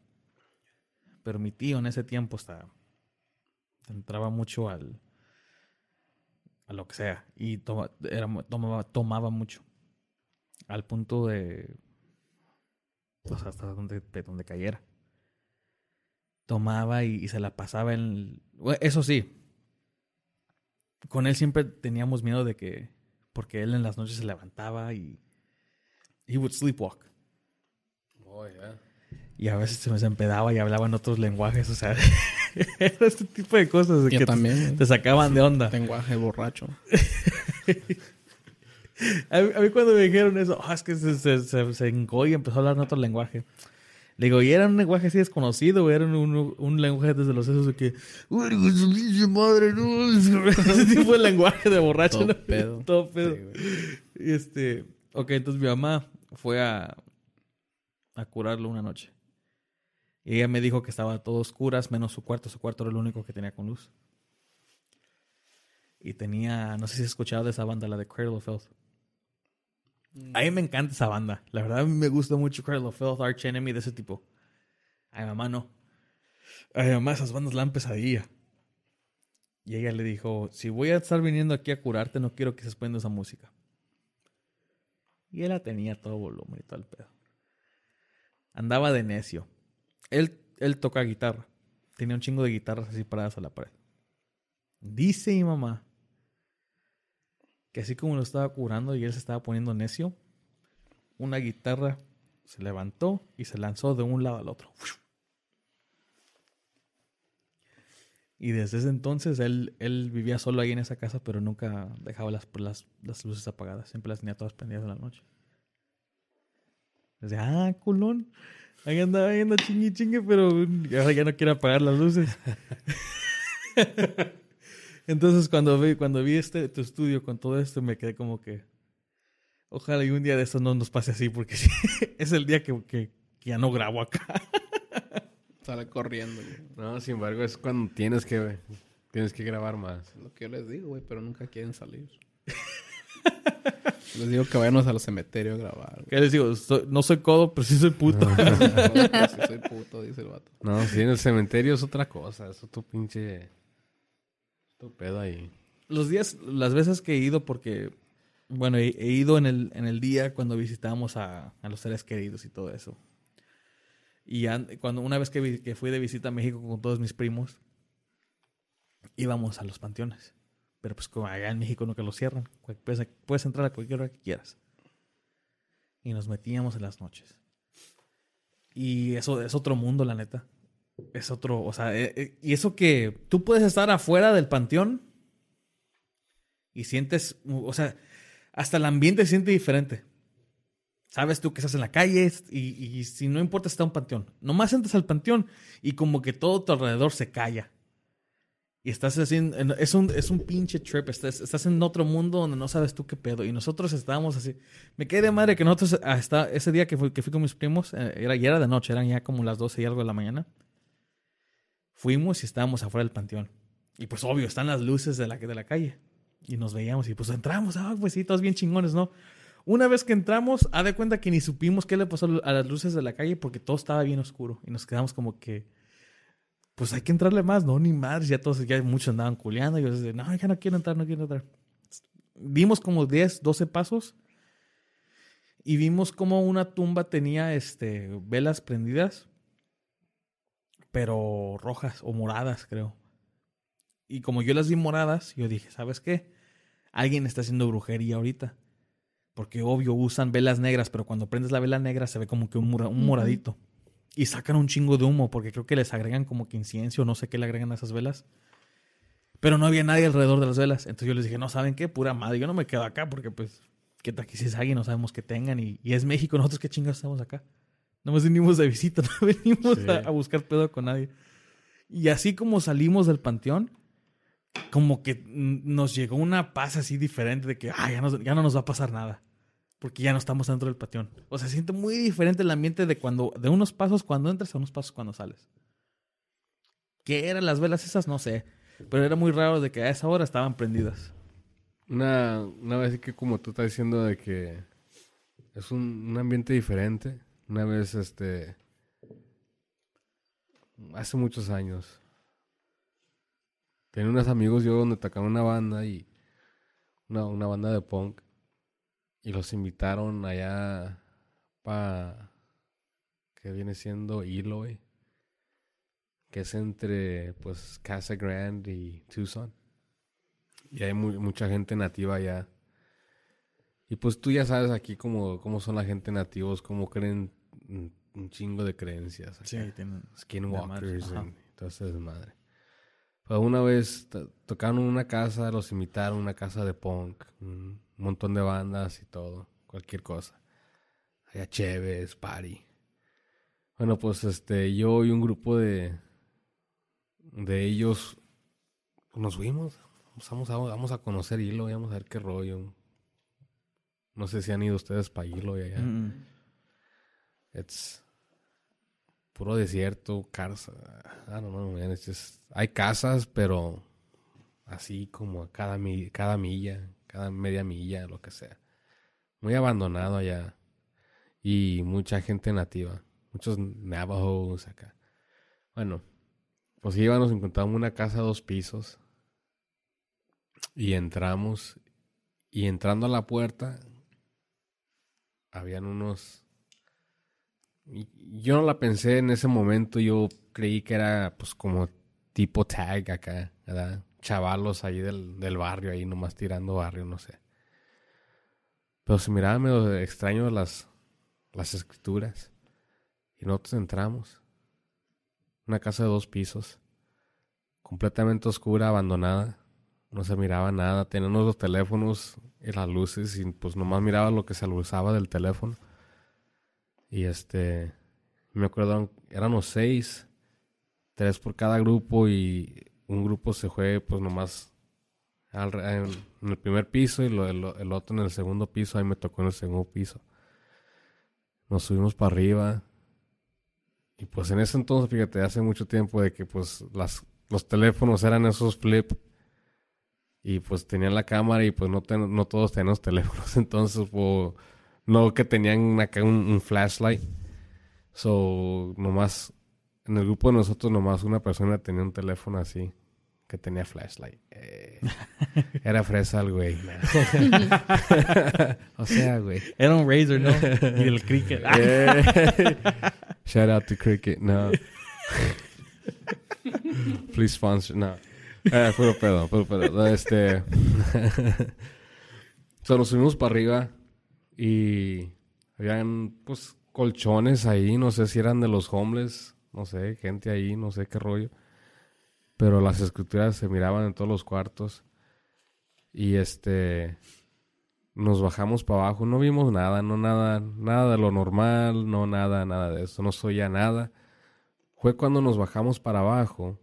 Pero mi tío en ese tiempo estaba entraba mucho al a lo que sea y toma- era tomaba, tomaba mucho al punto de o sea, hasta donde, de donde cayera tomaba y, y se la pasaba en bueno, eso sí con él siempre teníamos miedo de que porque él en las noches se levantaba y he would sleepwalk Oh, ya. y a veces se me empedaba y hablaba en otros lenguajes o sea era [LAUGHS] este tipo de cosas de que te- también. te sacaban de onda Lenguaje borracho. [LAUGHS] A mí, a mí cuando me dijeron eso, "Ah, es que se, se, se, se y empezó a hablar en otro lenguaje. Le digo, ¿y era un lenguaje así desconocido era un, un lenguaje desde los esos de que... "Uy, hijo de su pinche madre, no"? [LAUGHS] Ese tipo de lenguaje de borracho. Todo ¿no? pedo. [LAUGHS] Todo pedo. Sí, este... Ok, entonces mi mamá fue a... A curarlo una noche. Y ella me dijo que estaba todo oscuras, menos su cuarto. Su cuarto era el único que tenía con luz. Y tenía... No sé si has escuchado de esa banda, la de Cradle of Filth. A mí me encanta esa banda. La verdad, a mí me gusta mucho Cradle of Arch Enemy, de ese tipo. A mi mamá no. A mi mamá esas bandas la dan pesadilla. Y ella le dijo, si voy a estar viniendo aquí a curarte, no quiero que estés poniendo esa música. Y él la tenía todo volumen y todo el pedo. Andaba de necio. Él, él toca guitarra. Tenía un chingo de guitarras así paradas a la pared. Dice mi mamá que así como lo estaba curando y él se estaba poniendo necio, una guitarra se levantó y se lanzó de un lado al otro. Y desde ese entonces él, él vivía solo ahí en esa casa, pero nunca dejaba las, las, las luces apagadas. Siempre las tenía todas prendidas en la noche. Desde, ah, culón. Ahí anda, ahí anda chingue chingue, pero ahora ya no quiere apagar las luces. [LAUGHS] Entonces cuando vi, cuando vi este tu estudio con todo esto, me quedé como que ojalá y un día de estos no nos pase así, porque sí, [LAUGHS] es el día que, que- que ya no grabo acá. [LAUGHS] Sale corriendo, güey. No, sin embargo, es cuando tienes que, tienes que grabar más. Es lo que yo les digo, güey, pero nunca quieren salir. les digo que vayamos al cementerio a grabar. güey. ¿Qué les digo? Soy- no soy codo, pero sí soy puto. No, [LAUGHS] pues, sí soy puto, dice el vato. No, si en el cementerio es otra cosa. Es tu pinche... Tu pedo ahí. Los días, las veces que he ido, porque, bueno, he, ido en el, en el día cuando visitamos a, a los seres queridos y todo eso. Y an- cuando una vez que, que fui de visita a México con todos mis primos, íbamos a los panteones. Pero pues como allá en México nunca lo cierran. Puedes, puedes entrar a cualquier hora que quieras. Y nos metíamos en las noches. Y eso es otro mundo, la neta. Es otro, o sea, eh, eh, y eso que tú puedes estar afuera del panteón y sientes, o sea, hasta el ambiente se siente diferente. Sabes tú que estás en la calle y, y si no importa está un panteón. Nomás entras al panteón y como que todo tu alrededor se calla. Y estás en- es un, es un pinche trip. Estás, estás en otro mundo donde no sabes tú qué pedo. Y nosotros estábamos así. Me quedé de madre que nosotros, hasta ese día que fui, que fui con mis primos, eh, era, ya era de noche, eran ya como las 12 y algo de la mañana. Fuimos y estábamos afuera del panteón. Y pues obvio, están las luces de la, de la calle. Y nos veíamos y pues entramos. Ah, pues sí, todos bien chingones, ¿no? Una vez que entramos, haz de cuenta que ni supimos qué le pasó a las luces de la calle porque todo estaba bien oscuro. Y nos quedamos como que, pues hay que entrarle más, ¿no? Ni madres, ya todos, ya muchos andaban culeando. Y yo decía, no, ya no quiero entrar, no quiero entrar. Dimos como 10, 12 pasos. Y vimos como una tumba tenía este, velas prendidas, pero rojas o moradas, creo. Y como yo las vi moradas, yo dije, ¿sabes qué? Alguien está haciendo brujería ahorita. Porque obvio usan velas negras, pero cuando prendes la vela negra se ve como que un, mora- un moradito. Y sacan un chingo de humo, porque creo que les agregan como que incienso, no sé qué le agregan a esas velas. Pero no había nadie alrededor de las velas. Entonces yo les dije, no, ¿saben qué? Pura madre, yo no me quedo acá porque pues, ¿qué tal que si es alguien? No sabemos que tengan. Y, y es México, nosotros qué chingados estamos acá. No nos venimos de visita, [LAUGHS] no venimos Sí. a, a buscar pedo con nadie. Y así como salimos del panteón, como que nos llegó una paz así diferente de que "Ah, ya, nos- ya no nos va a pasar nada. Porque ya no estamos dentro del panteón. O sea, se siente muy diferente el ambiente de cuando, de unos pasos cuando entras a unos pasos cuando sales. ¿Qué eran las velas esas? No sé. Pero era muy raro de que a esa hora estaban prendidas. Una, una vez que como tú estás diciendo de que es un, un ambiente diferente. Una vez, este, hace muchos años, tenía unos amigos yo donde tocaban una banda y una, una banda de punk y los invitaron allá para que viene siendo Eloy, que es entre pues Casa Grande y Tucson. Y hay mu- mucha gente nativa allá. Y pues tú ya sabes aquí cómo, cómo son la gente nativos, cómo creen un, chingo de creencias. acá. tienen. Skinwalkers y todo ese desmadre. Pues una vez to- tocaron una casa, los invitaron a una casa de punk, un montón de bandas y todo, cualquier cosa. Había Chévez, party. Bueno, pues este, yo y un grupo de, de ellos nos fuimos. Vamos a, vamos a conocer Hilo y vamos a ver qué rollo. No sé si han ido ustedes para Hilo y allá. Mm, mm. It's puro desierto, casa. I don't know, man. It's just- hay casas, pero así como a cada, cada milla, cada media milla, lo que sea. Muy abandonado allá. Y mucha gente nativa. Muchos Navajos acá. Bueno, pues íbamos, encontramos una casa de dos pisos. Y entramos. Y entrando a la puerta, habían unos Yo no la pensé en ese momento, yo creí que era pues como tipo tag acá, ¿verdad? Chavalos ahí del, del barrio, ahí nomás tirando barrio, no sé. Pero se miraba medio extraño las, las escrituras. Y nosotros entramos. Una casa de dos pisos. Completamente oscura, abandonada. No se miraba nada. Teníamos los teléfonos y las luces y pues nomás miraba lo que se usaba del teléfono. Y este, me acuerdo, éramos seis, tres por cada grupo y un grupo se fue pues nomás al- en, el primer piso y el otro en el segundo piso, ahí me tocó en el segundo piso. Nos subimos para arriba y pues en ese entonces, fíjate, hace mucho tiempo de que pues las, los teléfonos eran esos flip y pues tenían la cámara y pues no, ten- no todos teníamos [LAUGHS] teléfonos, entonces pues no que tenían acá un, un flashlight. So, nomás, en el grupo de nosotros nomás una persona tenía un teléfono así, que tenía flashlight. Eh, era fresa el güey. [LAUGHS] o sea, güey. Era un Razer, ¿no? y del cricket. Eh, Shout out to Cricket, no. Please sponsor, no. Eh, puro pedo, puro pedo. Este. [LAUGHS] so, nos subimos para arriba y habían, pues, colchones ahí. No sé si eran de los homeless, no sé, gente ahí, no sé qué rollo. Pero las escrituras se miraban en todos los cuartos. Y este. Nos bajamos para abajo, no vimos nada, no nada, nada de lo normal, no nada, nada de eso, no soy ya nada. Fue cuando nos bajamos para abajo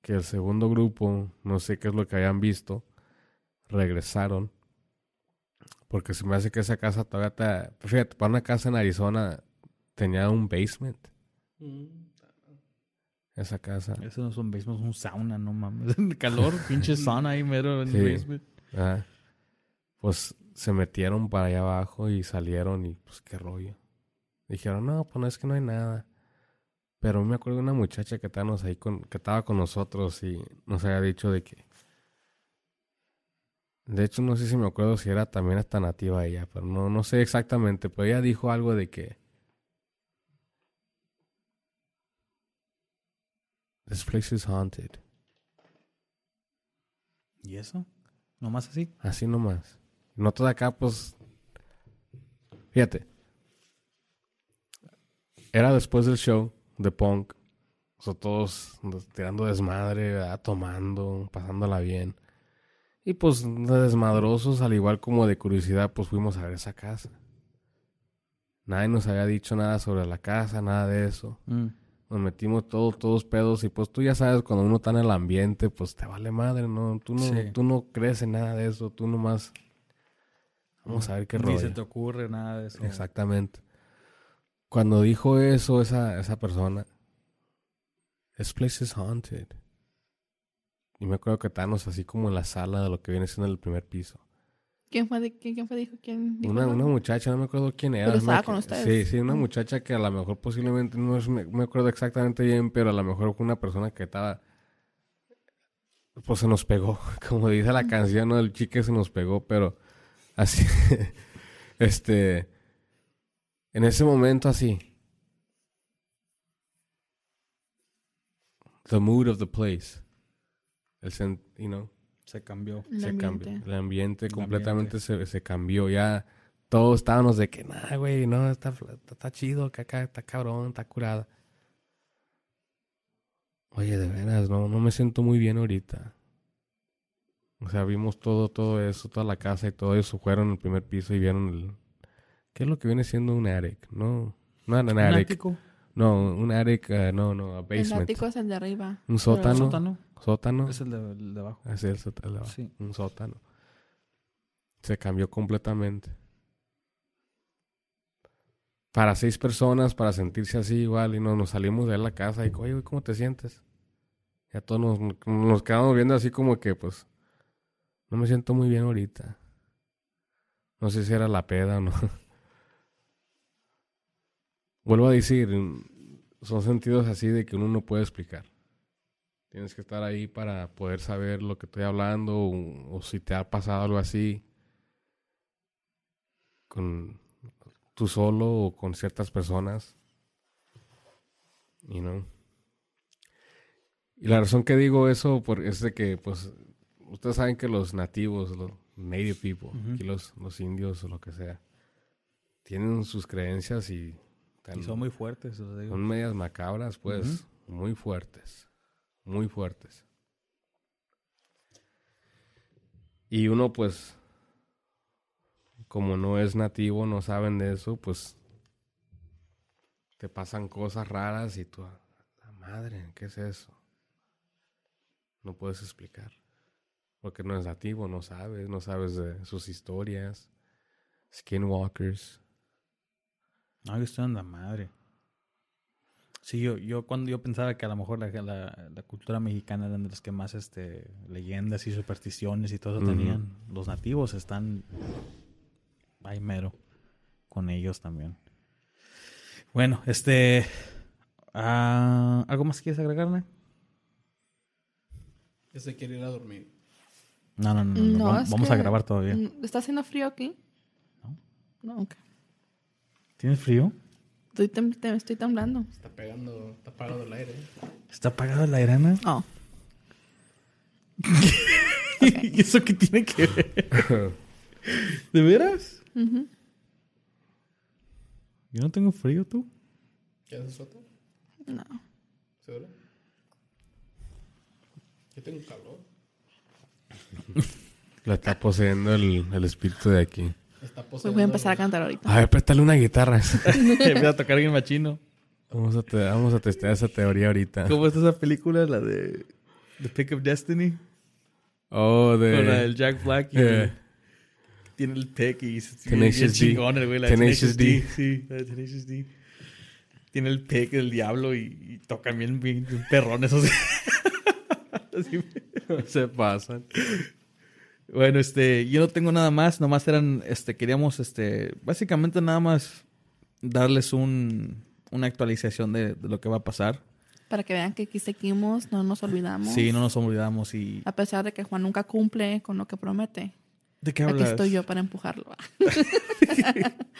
que el segundo grupo, no sé qué es lo que habían visto, regresaron. Porque se me hace que esa casa todavía está... Fíjate, para una casa en Arizona tenía un basement. Mm. Esa casa. Eso no es un basement, es un sauna, no mames. [LAUGHS] El calor, [LAUGHS] pinche sauna ahí mero en Sí. el basement. Ah, Pues se metieron para allá abajo y salieron y pues qué rollo. Dijeron, no, pues no es que no hay nada. Pero me acuerdo de una muchacha que estábamos ahí con, que estaba con nosotros y nos había dicho de que. De hecho, no sé si me acuerdo si era también hasta nativa ella, pero no, no sé exactamente. Pero ella dijo algo de que. This place is haunted. ¿Y eso? ¿Nomás así? Así nomás. Nosotros acá, pues. Fíjate. Era después del show de punk. O sea, todos tirando desmadre, ¿verdad? tomando, pasándola bien. Y pues de desmadrosos, al igual como de curiosidad, pues fuimos a ver esa casa. Nadie nos había dicho nada sobre la casa, nada de eso. Mm. Nos metimos todos, todos pedos y pues tú ya sabes, cuando uno está en el ambiente, pues te vale madre, ¿no? Tú no, Sí. tú no crees en nada de eso, tú nomás... Vamos a ver qué Ni rollo. se te ocurre nada de eso. Exactamente. Cuando dijo eso esa, esa persona, This place is haunted. Y me acuerdo que estábamos así como en la sala de lo que viene siendo el primer piso. ¿Quién fue? de- quién, quién fue? Dijo, ¿quién dijo Una, muchacha, no me acuerdo quién era. Pero estaba con ustedes. Sí, sí, una muchacha que a lo mejor posiblemente, no es- me, me acuerdo exactamente bien, pero a lo mejor fue una persona que estaba, pues se nos pegó, [LAUGHS] como dice la canción, ¿no? El chique se nos pegó, pero así, [LAUGHS] este, en ese momento así, the mood of the place, el, you know, Se cambió. El se ambiente. cambió. El ambiente El completamente Se, se cambió. Ya todos estábamos de que, nada, güey, no, está, está, está chido, que acá está cabrón, está curada. Oye, de veras, no, no me siento muy bien ahorita. O sea, vimos todo, todo eso, toda la casa y todo eso. Fueron al primer piso y vieron el... ¿Qué es lo que viene siendo un attic? No, no era un ¿Un attic. ático? No, un attic, eh, no, no, a El basement. ático es el de arriba. Un sótano. ¿Sótano? Sótano. Es el de, el de abajo. Es, el sótano. Sí. un sótano. Se cambió completamente. Para seis personas, para sentirse así igual, y no, nos salimos de la casa y, oye, ¿cómo te sientes? Ya todos nos, nos quedamos viendo así como que, pues, no me siento muy bien ahorita. No sé si era la peda o no. [LAUGHS] Vuelvo a decir, son sentidos así de que uno no puede explicar. Tienes que estar ahí para poder saber lo que estoy hablando o, o si te ha pasado algo así con tú solo o con ciertas personas. You know. Y la razón que digo eso por, es de que, pues, ustedes saben que los nativos, los native people, aquí los, los indios o lo que sea, tienen sus creencias y, tan- Y son muy fuertes, digo. son medias macabras, pues, muy fuertes, muy fuertes. Y uno, pues, como no es nativo, no saben de eso, pues, te pasan cosas raras y tú, "A la madre, ¿qué es eso? No puedes explicar. Porque no es nativo, no sabes, no sabes de sus historias. Skinwalkers. No, estoy en la madre. Sí, yo, yo cuando yo pensaba que a lo mejor la, la, la cultura mexicana eran de los que más este leyendas y supersticiones y todo eso tenían. Los nativos están ahí mero con ellos también. Bueno, este ah, ¿algo más quieres agregarme? Ya se quiere ir a dormir. No, no, no, no, No, vamos, a grabar todavía. ¿Está haciendo frío aquí? No. No, ok. ¿Tienes frío? Estoy, tem- tem- estoy temblando. Está pegando, está apagado el aire. ¿Está apagado la irana? Oh. [LAUGHS] ¿Y eso qué tiene que ver? ¿De veras? Yo no tengo frío, ¿tú? ¿Quieres suéter? No. ¿Seguro? Yo tengo calor. [LAUGHS] La está poseyendo el, el espíritu de aquí. Está Pues voy a empezar a cantar ahorita. A ver, préstale una guitarra. [LAUGHS] Empieza a tocar bien machino. vamos, a te- vamos a testear esa teoría ahorita. ¿Cómo está esa película? La de The Pick of Destiny. Oh, de... Con el Jack Black. y Yeah. Tiene el pick y Tenacious D. chingón el güey. La Tenacious D. Sí, la de Tenacious D. Tiene el pick del diablo y, y tocan bien, bien, bien perrón esos. [LAUGHS] Así. Se pasan. Bueno, este, yo no tengo nada más, nomás eran, este, queríamos, este, básicamente nada más darles un, una actualización de, de lo que va a pasar. Para que vean que aquí seguimos, no nos olvidamos. Sí, no nos olvidamos y... A pesar de que Juan nunca cumple con lo que promete. ¿De qué Aquí estoy yo para empujarlo. [LAUGHS]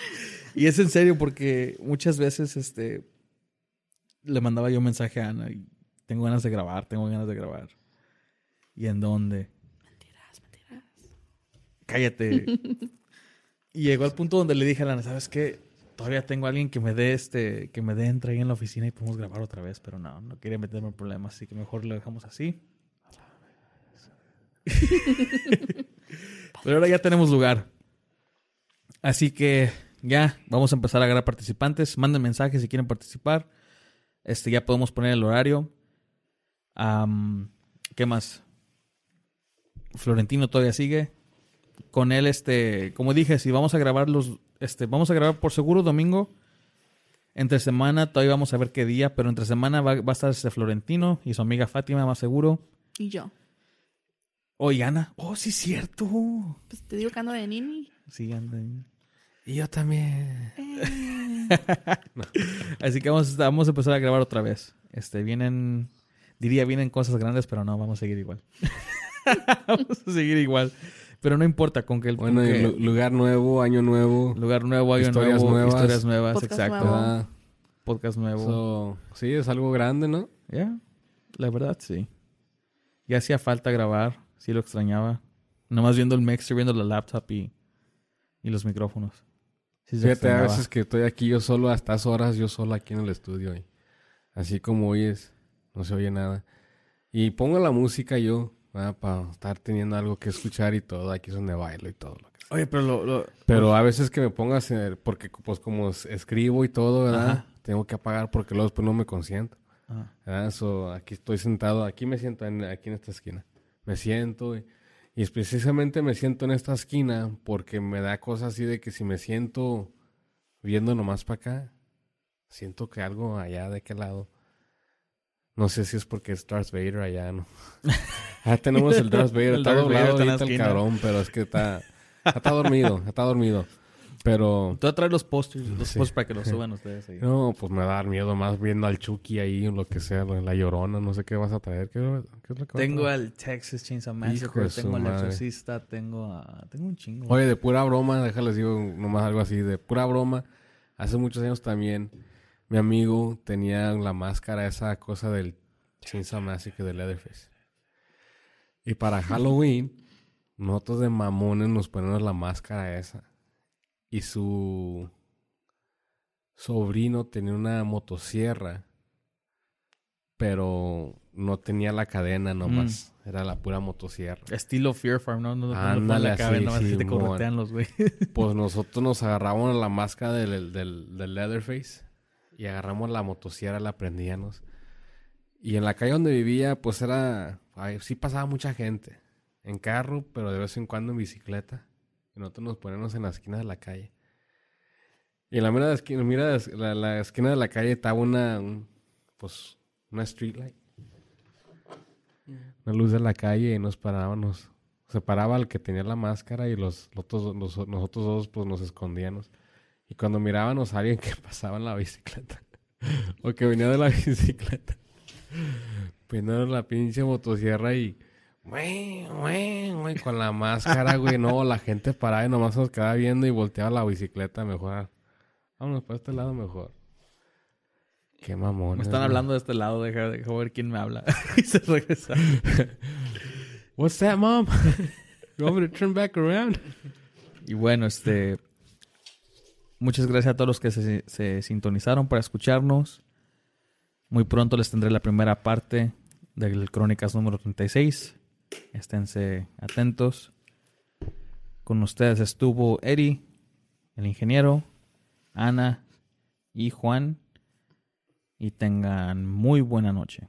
Y es en serio porque muchas veces, este, le mandaba yo mensaje a Ana y tengo ganas de grabar, tengo ganas de grabar. ¿Y en dónde? Cállate. [LAUGHS] y llegó al punto donde le dije a Ana, ¿sabes qué? Todavía tengo a alguien que me dé este, que me dé entra ahí en la oficina y podemos grabar otra vez, pero no, no quería meterme en problemas, así que mejor lo dejamos así. [LAUGHS] pero ahora ya tenemos lugar. Así que ya vamos a empezar a agarrar participantes. Manden mensajes si quieren participar. Este, ya podemos poner el horario. ¿Qué más? Florentino todavía sigue. Con él, este, como dije, si vamos a grabar los, este, vamos a grabar por seguro domingo. Entre semana todavía vamos a ver qué día, pero entre semana va, va a estar este Florentino y su amiga Fátima, más seguro. Y yo. Oh, y Ana. Oh, sí, cierto. Pues te digo que ando de nini. Sí, anda ahí. Y yo también. Eh, [LAUGHS] Así que vamos, a- vamos a empezar a grabar otra vez. Este, vienen, diría vienen cosas grandes, pero no, vamos a seguir igual. [LAUGHS] vamos a seguir igual. Pero no importa con que el Bueno, que- lu- lugar nuevo, año nuevo. lugar nuevo, año historias nuevo, nuevas. historias nuevas, Podcast exacto. nuevo. Ah, Podcast nuevo. so, sí, es algo grande, ¿no? Ya, la verdad sí. Ya hacía falta grabar, sí lo extrañaba. Nomás viendo el mixer, viendo la laptop y, y los micrófonos. Sí se Fíjate, a extrañaba. veces que estoy aquí yo solo, a estas horas, yo solo aquí en el estudio. Y así como oyes, no se oye nada. Y pongo la música yo, ¿verdad? para estar teniendo algo que escuchar y todo. Aquí es donde bailo y todo. Lo que sea. Oye, pero lo, lo- Pero a veces que me pongas, porque pues como es- escribo y todo, ¿verdad? Ajá. Tengo que apagar porque luego después no me consiento. ¿verdad? So, aquí estoy sentado, aquí me siento en, aquí en esta esquina. Me siento y, y precisamente me siento en esta esquina porque me da cosas así de que si me siento viendo nomás para acá, siento que algo allá de aquel lado. No sé si es porque es Darth Vader allá, ¿no? Ya [LAUGHS] tenemos el Darth Vader, [LAUGHS] El está Darth Vader ahorita el esquina. cabrón, pero es que está, está dormido, está dormido. Pero Tú traes los posters, los Sí. posters para que los suban ustedes ahí. no, pues me va a dar miedo más viendo al Chucky ahí o lo que sea, la llorona, no sé qué vas a traer. ¿Qué, qué es lo que vas a Tengo traer? al Texas Chainsaw Massacre, tengo al. Exorcista, tengo a... Tengo un chingo. Oye, de pura broma, déjales digo nomás algo así, de pura broma. Hace muchos años también, mi amigo tenía la máscara, esa cosa del Chainsaw Massacre de Leatherface. Y para Halloween, nosotros de mamones nos ponemos la máscara esa. Y su sobrino tenía una motosierra, pero no tenía la cadena nomás. Era la pura motosierra. Estilo Fear Farm, ¿no? No, Ándale, la así, nomás si te corretean los güey. Pues [LAUGHS] nosotros nos agarramos la máscara del, del, del Leatherface y agarramos la motosierra, la prendíamos. Y en la calle donde vivía, pues era. ay, sí pasaba mucha gente. En carro, pero de vez en cuando en bicicleta. Y nosotros nos ponemos en la esquina de la calle. Y en la de esquina, mira de- la, la esquina de la calle estaba una. un- pues una street light. Una luz de la calle y nos parábamos. Se paraba el que tenía la máscara y los, los- nosotros dos pues nos escondíamos. Y cuando mirábamos a alguien que [LAUGHS] pasaba en la bicicleta o que venía de la [LAUGHS] bicicleta, peinando la pinche motosierra y güey, güey, güey, con la máscara, güey, no, la gente paraba y nomás nos quedaba viendo y volteaba la bicicleta mejor. Vámonos para este lado mejor. Qué mamón. Me están hablando de este lado, deja, deja ver quién me habla. [LAUGHS] y se regresa. What's that, mom? you want me to turn back around? Y bueno, este. Muchas gracias a todos los que se, sintonizaron para escucharnos. Muy pronto les tendré la primera parte del Crónicas número 36. Esténse atentos. Con ustedes estuvo Eri, el ingeniero, Ana y Juan. Y tengan muy buena noche.